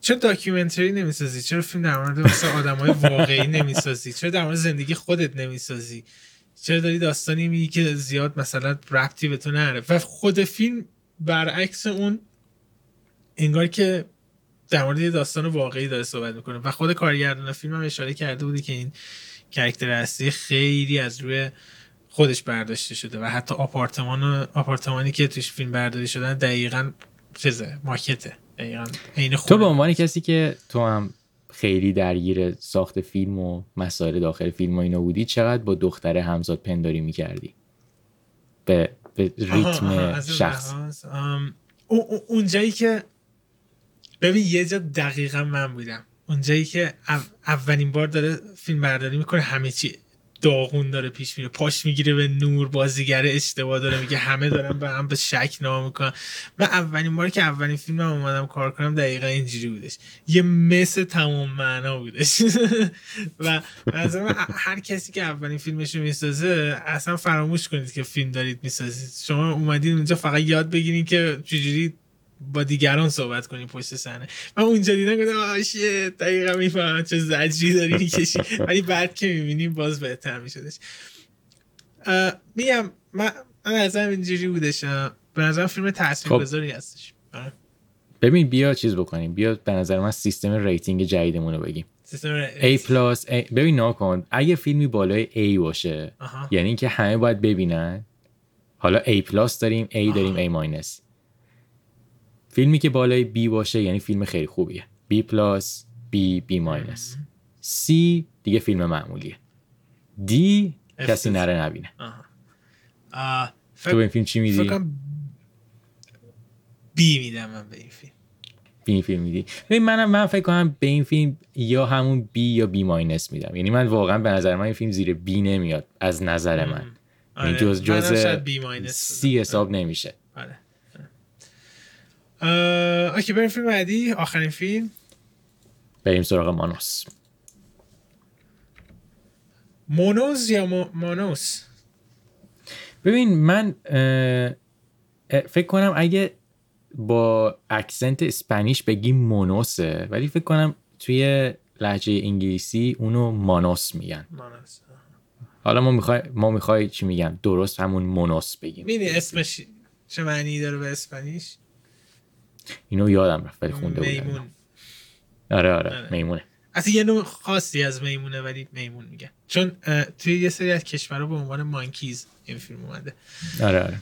چرا داکیومنتری نمی‌سازی؟ چرا فیلم در مورد مثل آدمای واقعی نمی‌سازی؟ چرا در مورد زندگی خودت نمی‌سازی؟ چرا داری داستانی میگی که زیاد مثلا ربطی به تو نره و خود فیلم برعکس اون انگار که در مورد یه داستان واقعی داره صحبت می‌کنه. و خود کارگردان فیلم هم اشاره کرده بودی که این کرکتر اصلی خیلی از روی خودش برداشته شده و حتی آپارتمان آپارتمانی که توش فیلم برداری شدن دقیقا چیزه ماکته. دقیقا. عین تو. به عنوان کسی که تو هم خیلی درگیر ساخت فیلم و مسائل داخل فیلم و اینا بودی چقدر با دختر همزاد پنداری می‌کردی؟ به, به آها، ریتم آها، اون شخص. او- اونجایی که ببین یه جا دقیقا من بودم. اونجایی که او- اولین بار داره فیلم برداری می‌کنه همه چی. داغون داره پیش میره پاش می‌گیره به نور بازیگر اشتباه داره میگه همه دارن به هم به شک نام می‌کنن. من اولین بار که اولین فیلمم اومدم کار کنم دقیقا اینجوری بودش. یه مثل تمام معنا بودش. و از هر کسی که اولین فیلمش رو می‌سازه اصلا فراموش کنید که فیلم دارید می‌سازید. شما اومدید اونجا فقط یاد بگیرید که چجوری با دیگران صحبت کنیم پشت صحنه. من اونجا دیدم گفتم shit دقیقا می‌فهمم چه زجری داری می‌کشی. ولی بعد که می‌بینیم باز بهتر میشدش. میگم من من از اینجوری بودش به نظرم فیلم تاثیرگذاری هستش. آره. ببین بیا چیز بکنیم. بیا به نظر من سیستم rating جدیدمون رو بگیم. سیستم A plus ببین ناکن اگه فیلمی بالای A باشه آها. یعنی که همه باید ببینن حالا A plus داریم A داریم A minus فیلمی که بالای B باشه یعنی فیلم خیلی خوبیه. B plus B B minus C دیگه فیلم معمولیه. D کسی نره نبینه. آه، تو به این فیلم چی میدی؟ فکر کنم B میدم من به این فیلم. به این فیلم میدی. ببین منم من فکر کنم به این فیلم یا همون B یا B minus میدم. یعنی من واقعا به نظر من این فیلم زیر B نمیاد از نظر من. آره. یعنی جز منم جز B C بدم. حساب نمیشه. آره. okay بریم فیلم بعدی. آخرین فیلم. بریم سراغ مونوس. مونوز یا مو- مونوس ببین من فکر کنم اگه با اکسنت اسپانیش بگیم مونوسه ولی فکر کنم توی لهجه انگلیسی اونو مانوس میگن. مونوس حالا ما می‌خوای ما می‌خوای چی میگم؟ درست همون مونوس بگیم. می‌دونی اسمش چه معنی داره به اسپانیش؟ اینو یادم رفت ولی خونده بودم. میمون. آره آره آره. میمونه. اصلا یه نوع خاصی از میمونه ولی میمون میگن. چون توی یه سری از کشورها به عنوان مانکیز این فیلم اومده. آره آره.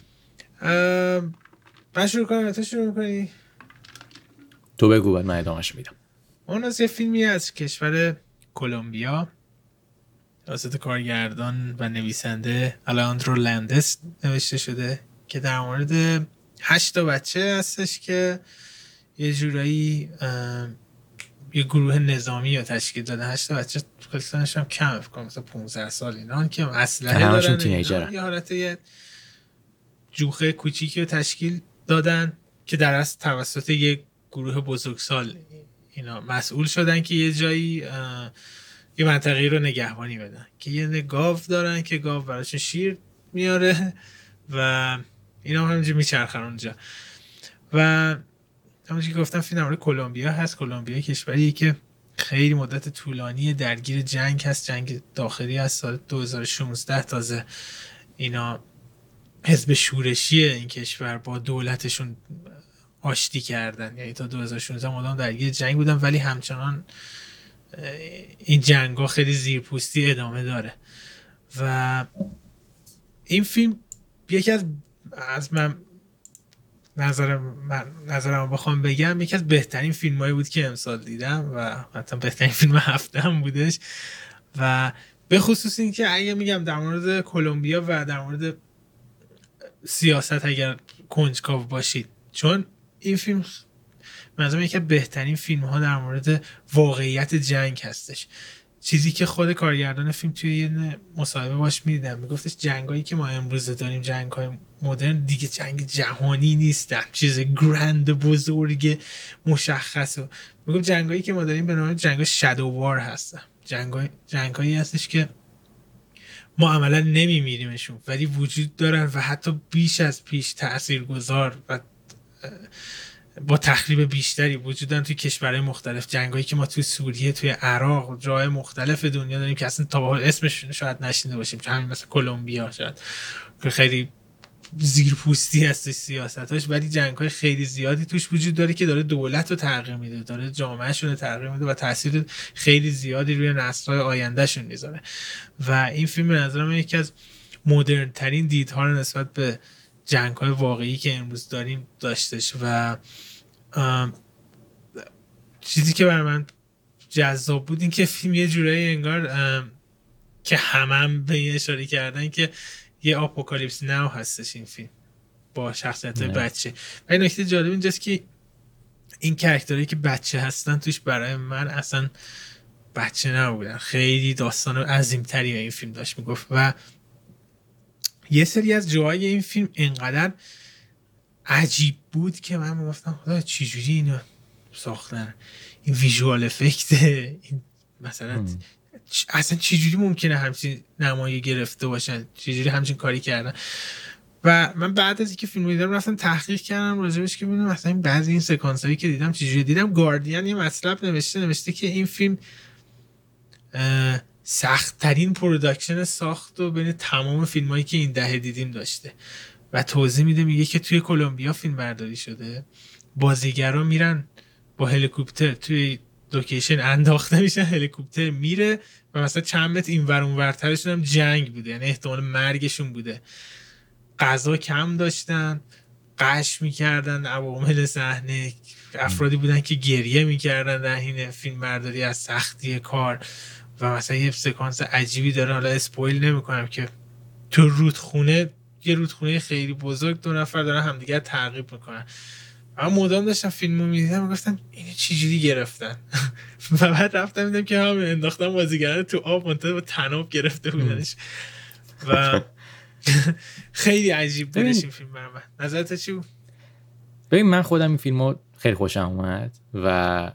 من شروع کنم تو شروع می‌کنی؟ تو بگو بعد من ادامهش میدم. اون از یه فیلمی از کشور کلمبیا توسط کارگردان و نویسنده الاندرو لندس نوشته شده که در مورد هشت تا بچه هستش که یه جورایی یه گروه نظامی رو تشکیل داده هشت تا بچه کلستانش هم کم کنم مثلا 15 سال اینا. که اسلحه دارن یه حالت یه جوخه کوچیکی رو تشکیل دادن که در اصل توسط یه گروه بزرگسال اینا مسئول شدن که یه جایی یه منطقه رو نگهبانی بدن. که یه گاو دارن که گاو براشون شیر میاره و اینا همینجا میچرخن اونجا. و همونجا که گفتم فیلم مورد کلمبیا هست. کلمبیا کشوری که خیلی مدت طولانی درگیر جنگ هست. جنگ داخلی از سال 2016 تازه اینا حزب شورشی این کشور با دولتشون آشتی کردن. یعنی تا 2016 مدام درگیر جنگ بودن ولی همچنان این جنگ ها خیلی زیرپوستی ادامه داره. و این فیلم یکی از از من نظر من نظرم بخوام بگم یکی از بهترین فیلم هایی بود که امسال دیدم و حتی بهترین فیلم هفته هم بودش. و به خصوص اینکه اگه میگم در مورد کلمبیا و در مورد سیاست اگر کنجکاو باشید. چون این فیلم منظورم یکی بهترین فیلم ها در مورد واقعیت جنگ هستش. چیزی که خود کارگردان فیلم توی یه مصاحبه باش می‌دیدم. میگفتش جنگایی که ما امروزه داریم جنگ های مدرن دیگه جنگ جهانی نیستن چیز گرند بزرگ مشخص. و می‌گفت جنگایی که ما داریم به نام جنگ شادو وار هستن. جنگ جنگایی هستش که ما عملا نمیمیریمشون ولی وجود دارن و حتی بیش از پیش تاثیرگذار و با تخریب بیشتری وجودن توی کشورهای مختلف. جنگایی که ما توی سوریه توی عراق جای مختلف دنیا داریم که اصلا تا اسمشون شاید نشینده باشیم. چه همین مثل کلمبیا شاید. که خیلی زیرپوستی هستش سیاستاش ولی جنگ خیلی زیادی توش وجود داره که داره دولت رو تغییر میده داره جامعهشون رو تغییر میده و تاثیر خیلی زیادی روی نسل های آیندهشون می‌ذاره. و این فیلم نظرم یکی از مدرن ترین دیدها نسبت به جنگ های واقعی که امروز داریم داشتش. و چیزی که برای من جذاب بود این که فیلم یه جورایی انگار که همم هم به این اشاره کردن که یه آپوکالیپس ناو هستش این فیلم با شخصیت بچه. و این نکته جالب اینجاست که این کرکترهایی که بچه هستن توش برای من اصلا بچه نبودن. خیلی داستان عظیمتری این فیلم داشت می‌گفت. و یه سری از جاهای این فیلم انقدر عجیب بود که من می‌گفتم خدا چجوری اینو ساختن؟ این ویژوال افکت این مثلا اصلا چجوری ممکنه همچین نمایی گرفته باشن؟ چجوری همچین کاری کردن؟ و من بعد از اینکه فیلم دیدم رفتم تحقیق کردم راجبش که ببینم مثلا این بعضی این سکانس هایی که دیدم چجوری. دیدم گاردین یه مطلب نوشته نوشته که این فیلم سخت ترین production ساخت و بین تمام فیلم هایی که این دهه دیدیم داشته. و توضیح میده میگه که توی کلمبیا فیلم برداری شده. بازیگرا میرن با هلیکوپتر توی لوکیشن انداخته میشن هلیکوپتر میره و مثلا چند متر این ور ورترشون هم جنگ بوده یعنی احتمال مرگشون بوده. غذا کم داشتن قش می‌کردن عوامل صحنه افرادی بودن که گریه می‌کردن در حین فیلم برداری از سختی کار. و مثلا یه سکانس عجیبی داره حالا اسپویل نمی‌کنم که تو رودخونه یه رودخونه خیلی بزرگ دو نفر دارن همدیگر تعقیب می‌کنن. من مدام داشتم فیلمو می‌دیدم و گفتم اینو چجوری گرفتن؟ و بعد رفتم دیدم که همه انداختم بازیگران تو آب منتظر با تناب گرفته بودنش. و خیلی عجیب بودش این فیلم برای من نظرت چی بود؟ ببین من خودم این فیلمو خیلی خوشم اومد و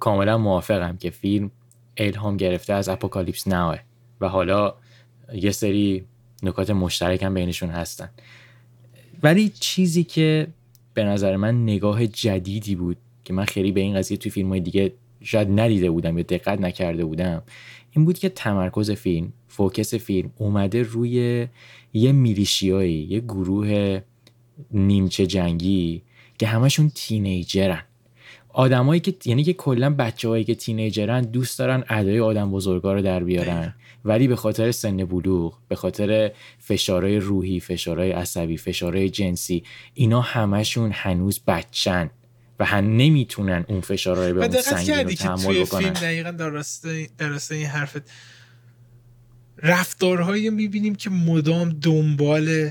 کاملا موافقم که فیلم الهام گرفته از اپوکالیپس ناوه و حالا یه سری نکات مشترک هم بینشون هستن. ولی چیزی که به نظر من نگاه جدیدی بود که من خیلی به این قضیه توی فیلم های دیگه شاید ندیده بودم یا دقت نکرده بودم این بود که تمرکز فیلم فوکس فیلم اومده روی یه میلیشیایی یه گروه نیمچه جنگی که همشون تینیجرن. آدمایی که یعنی که کلا بچه‌هایی که تینیجرن دوست دارن ادای آدم بزرگا رو در بیارن. ولی به خاطر سن بلوغ به خاطر فشارهای روحی فشارهای عصبی فشارهای جنسی اینا همشون هنوز بچن و هم نمی‌تونن اون فشارهای به اون سنگین رو تحمل بکنن فیلم دقیقا در این حرفت. رفتارهایی می‌بینیم که مدام دنبال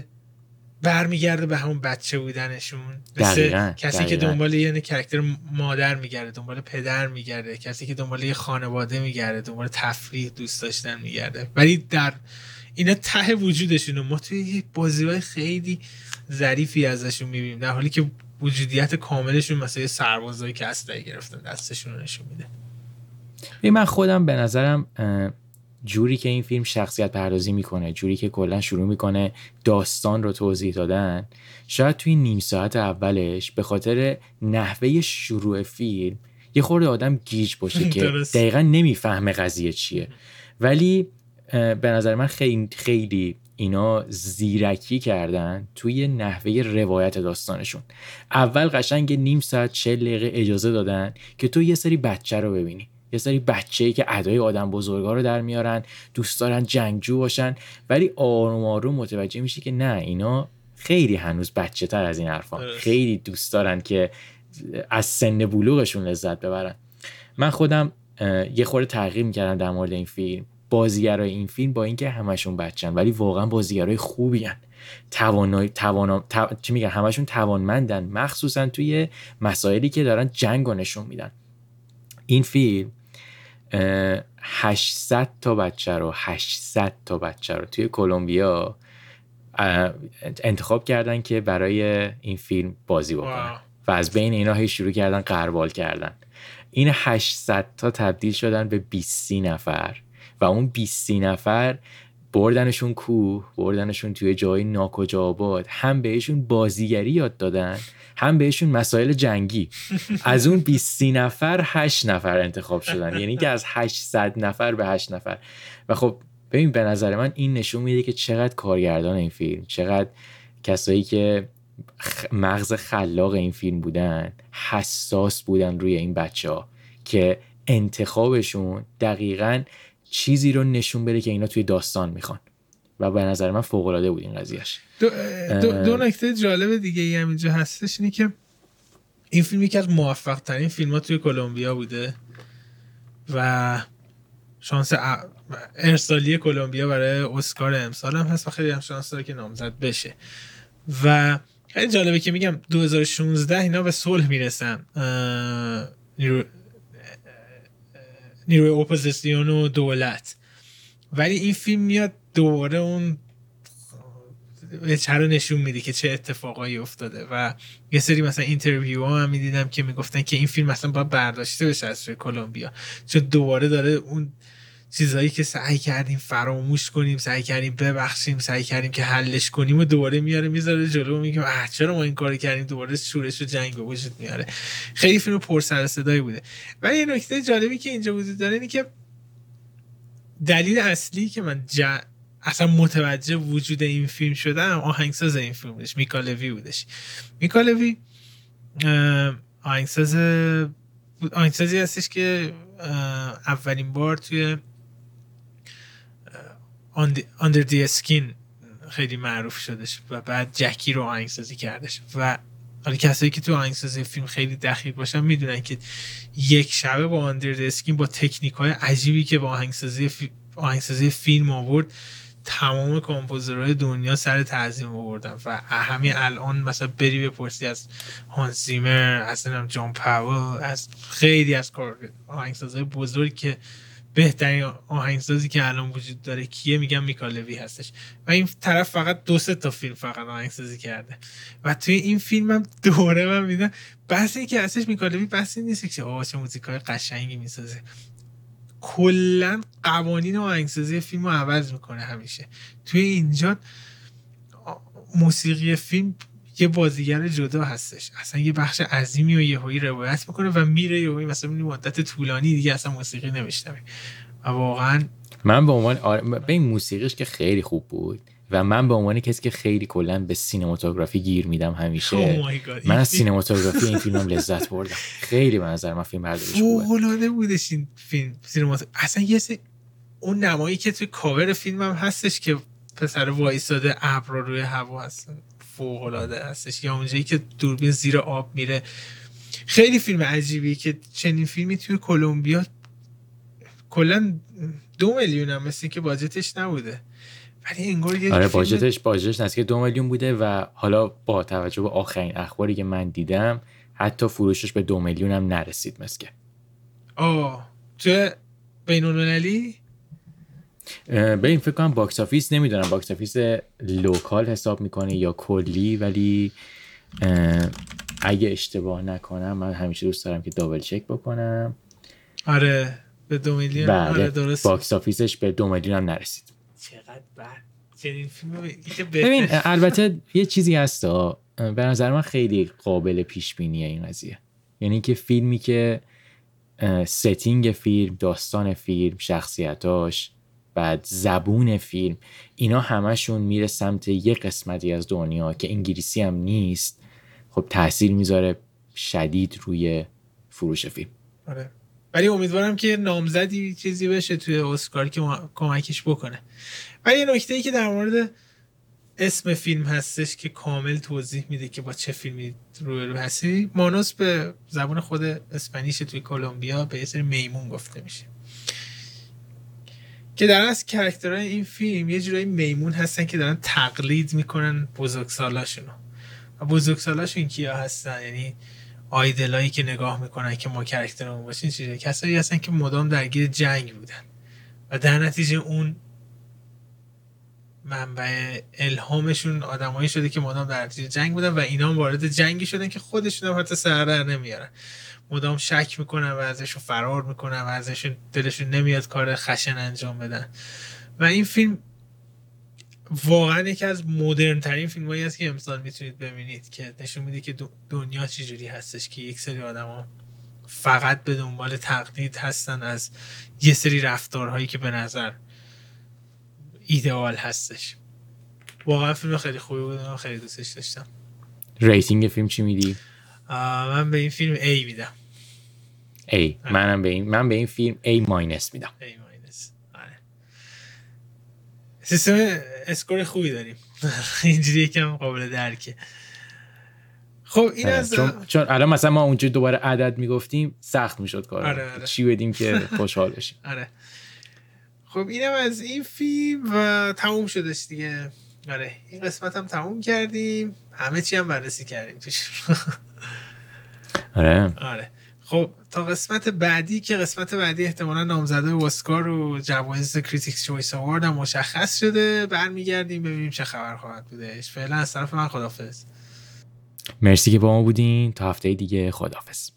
برمیگرده به همون بچه بودنشون. مثل کسی که دنبال یه کرکتر مادر میگرده دنبال پدر میگرده کسی که دنبال یه خانواده میگرده دنبال تفریح دوست داشتن میگرده. ولی در اینا ته وجودشون ما توی یه بازی های خیلی ظریفی ازشون می‌بینیم در حالی که وجودیت کاملشون مثل سربازایی که اصلا گرفتن دستشون نشون میده. من خودم به نظرم جوری که این فیلم شخصیت پردازی می‌کنه جوری که کلا شروع می‌کنه داستان رو توضیح دادن شاید توی نیم ساعت اولش به خاطر نحوه شروع فیلم یه خورده آدم گیج باشه که دقیقا نمی‌فهمه قضیه چیه. ولی به نظر من خیلی, خیلی اینا زیرکی کردن توی نحوه روایت داستانشون. اول قشنگ نیم ساعت چه دقیقه اجازه دادن که تو یه سری بچه رو ببینی. یه سری بچه ای که ادای آدم بزرگا رو در میارن دوست دارن جنگجو باشن ولی آروم آروم متوجه میشه که نه اینا خیلی هنوز بچه تر از این حرفان خیلی دوست دارن که از سن بلوغشون لذت ببرن. من خودم یه خورده تغییر می‌کردم در مورد این فیلم. بازیگرای این فیلم با اینکه همشون بچن ولی واقعا بازیگرای خوبی هن. توانای توان چی میگن همشون توانمندن مخصوصا توی مسائلی که دارن جنگ نشون میدن. این فیلم 800 تا بچه رو 800 تا بچه رو توی کلمبیا انتخاب کردن که برای این فیلم بازی بکنن. و از بین اینا هی شروع کردن قربال کردن. این 800 تا تبدیل شدن به 20 نفر. و اون 20 نفر بردنشون کوه بردنشون توی جای ناکجا آباد هم بهشون بازیگری یاد دادن هم بهشون مسائل جنگی. از اون 20 نفر 8 نفر انتخاب شدن. یعنی که از 800 نفر به 8 نفر. و خب ببین به نظر من این نشون میده که چقدر کارگردان این فیلم چقدر کسایی که مغز خلاق این فیلم بودن حساس بودن روی این بچه ها که انتخابشون دقیقا چیزی رو نشون بده که اینا توی داستان می‌خوان. و به نظر من فوق العاده بود این قضیهش دو, دو, دو نکته جالب دیگه ای هم اینجا هستش اینه که این فیلم یکی از موفق ترین فیلم ها توی کلمبیا بوده و شانس ارسالی کلمبیا برای اسکار امسال هم هست و خیلی هم شانس داره که نامزد بشه. و خیلی جالبه که میگم 2016 اینا به صلح می‌رسن نیرو... نیروی اپوزیسیون و دولت. ولی این فیلم میاد دوباره اون چرا نشون میده که چه اتفاقایی افتاده و یه سری مثلا اینترویو ها هم می‌دیدم که می‌گفتن که این فیلم مثلا باید برداشته بشه از کلمبیا. چون دوباره داره اون چیزهایی که سعی کردیم فراموش کنیم سعی کردیم ببخشیم سعی کردیم که حلش کنیم و دوباره میاره می‌ذاره جلو میگیم اه چرا ما این کار کردیم؟ دوباره شورش و جنگ به وجود میاره. خیلی فیلم پر سر صدایی بوده. ولی یه نکته جالبی که اینجا وجود داره اینه که دلیل اصلی که من اصلا متوجه وجود این فیلم شدم آهنگساز این فیلم بودش میکالوی بودش. میکالوی آهنگساز آهنگسازی هستش که اولین بار توی Under the Skin خیلی معروف شدش و بعد جکی رو آهنگسازی کردش و حالا کسایی که تو آهنگسازی فیلم خیلی دقیق باشن می‌دونن که یک شبه با Under the Skin با تکنیک های عجیبی که با آهنگسازی, آهنگسازی فیلم آورد تمام کامپوزرهای دنیا سر تعظیم آوردن و همین الان مثلا بری بپرسی از هانس زیمر از جان پاول از خیلی از کار آهنگسازهای بزرگ که بهترین آهنگسازی که الان وجود داره کیه؟ میگم میکالوی هستش. و این طرف فقط دو سه تا فیلم فقط آهنگسازی کرده. و توی این فیلم هم دوره من میدم بحث این که هستش میکالوی بحثی نیست که چه موزیکای قشنگی می‌سازه. کلا قوانین آهنگسازی فیلم رو عوض می‌کنه همیشه. توی اینجا موسیقی فیلم یه بازیگر جدا هستش. اصلا یه بخش عظیمی و یهویی روایت می‌کنه و میره یهویی مثلا مدت طولانی دیگه اصلا موسیقی نمیشنوه. و واقعا من به عنوان آر... به این موسیقیش که خیلی خوب بود و من به عنوان کسی که خیلی کلا به سینماتوگرافی گیر میدم همیشه. Oh. من از سینماتوگرافی این فیلمم لذت بردم. خیلی به نظر من فیلم برداریش خوبه فوق‌العاده بودش این فیلم. سینمات اصلا یه سری اون نمایی که توی کاور فیلم هم هستش که پسر وایساده ابر روی هوا هست فوق العاده هستش یا اونجایی که دوربین زیر آب میره. خیلی فیلم عجیبی که چنین فیلمی توی کلمبیا کلا دو میلیون هم مثل که budgetش نبوده. ولی انگار یه آره فیلم- budgetش budgetش نزدیک دو میلیون بوده و حالا با توجه به آخرین اخباری که من دیدم حتی فروشش به دو میلیون هم نرسید مسکه آه توی بین المللی؟ به این فکر کنم box office نمی‌دونم. box office local حساب می‌کنه یا کلی ولی اگه اشتباه نکنم من همیشه دوست دارم که double check بکنم. آره به دو میلیون. آره بله درست box officeش به دو میلیون هم نرسید. چقدر بد. چنین فیلم که ببین البته یه چیزی هست ها. به نظر من خیلی قابل پیش بینیه این قضیه. یعنی که فیلمی که setting فیلم داستان فیلم شخصیتاش بعد زبون فیلم اینا همشون میره سمت یه قسمتی از دنیا که انگلیسی هم نیست. خب تاثیر می‌ذاره شدید روی فروش فیلم. آره. ولی امیدوارم که نامزدی چیزی بشه توی اسکار که ما- کمکش بکنه. ولی نکته ای که در مورد اسم فیلم هستش که کامل توضیح میده که با چه فیلمی روبرو هستی مونوس به زبان خود Spanish توی کلمبیا به یه میمون گفته میشه. که در از characterهای این فیلم یه جورایی میمون هستن که دارن تقلید می‌کنن بزرگسالاشونو. و بزرگسالاشون کیا هستن؟ یعنی آیدلایی که نگاه می‌کنن که ما کرکترمون باشین چیزی؟ کسایی هستن که مدام درگیر جنگ بودن. و در نتیجه اون منبع الهامشون آدمایی شده که مدام در نتیجه جنگ بودن و اینا وارد جنگی شدن که خودشون هم حتی سر نمیارن. مدام شک می‌کنن و ازشون فرار می‌کنن و ازشون دلشون نمیاد کار خشن انجام بدن. و این فیلم واقعا یکی از مدرن ترین فیلم هایی است که امسال می‌تونید ببینید که نشون میده که دنیا چجوری هستش که یک سری آدما فقط به دنبال تقلید هستن از یه سری رفتارهایی که به نظر ایدئال هستش. واقعا فیلم خیلی خوبی بود من خیلی دوستش داشتم. rating فیلم چی میدی؟ من به این فیلم A میدم. A منم به این من به این فیلم A minus میدم. A ماینس. آره. سیستم اسکور خوبی داریم. اینجوری یکم قابل درکه. خب این از چون چون الان مثلا ما اونجا دوباره عدد می‌گفتیم سخت می‌شد کار آره، آره. چی بدیم که خوشحال بشیم. آره. خب اینم از این فیلم و تموم شدش دیگه. آره این قسمت هم تموم کردیم. همه چی هم بررسی کردیم توش. آره. آره. خب. تا قسمت بعدی که قسمت بعدی احتمالا نامزده اسکار و جوایز Critics' Choice Award هم مشخص شده. برمیگردیم ببینیم چه خبر خواهد بودش. فعلا از طرف من خدافظ مرسی که با ما بودین. تا هفته دیگه خداحافظ.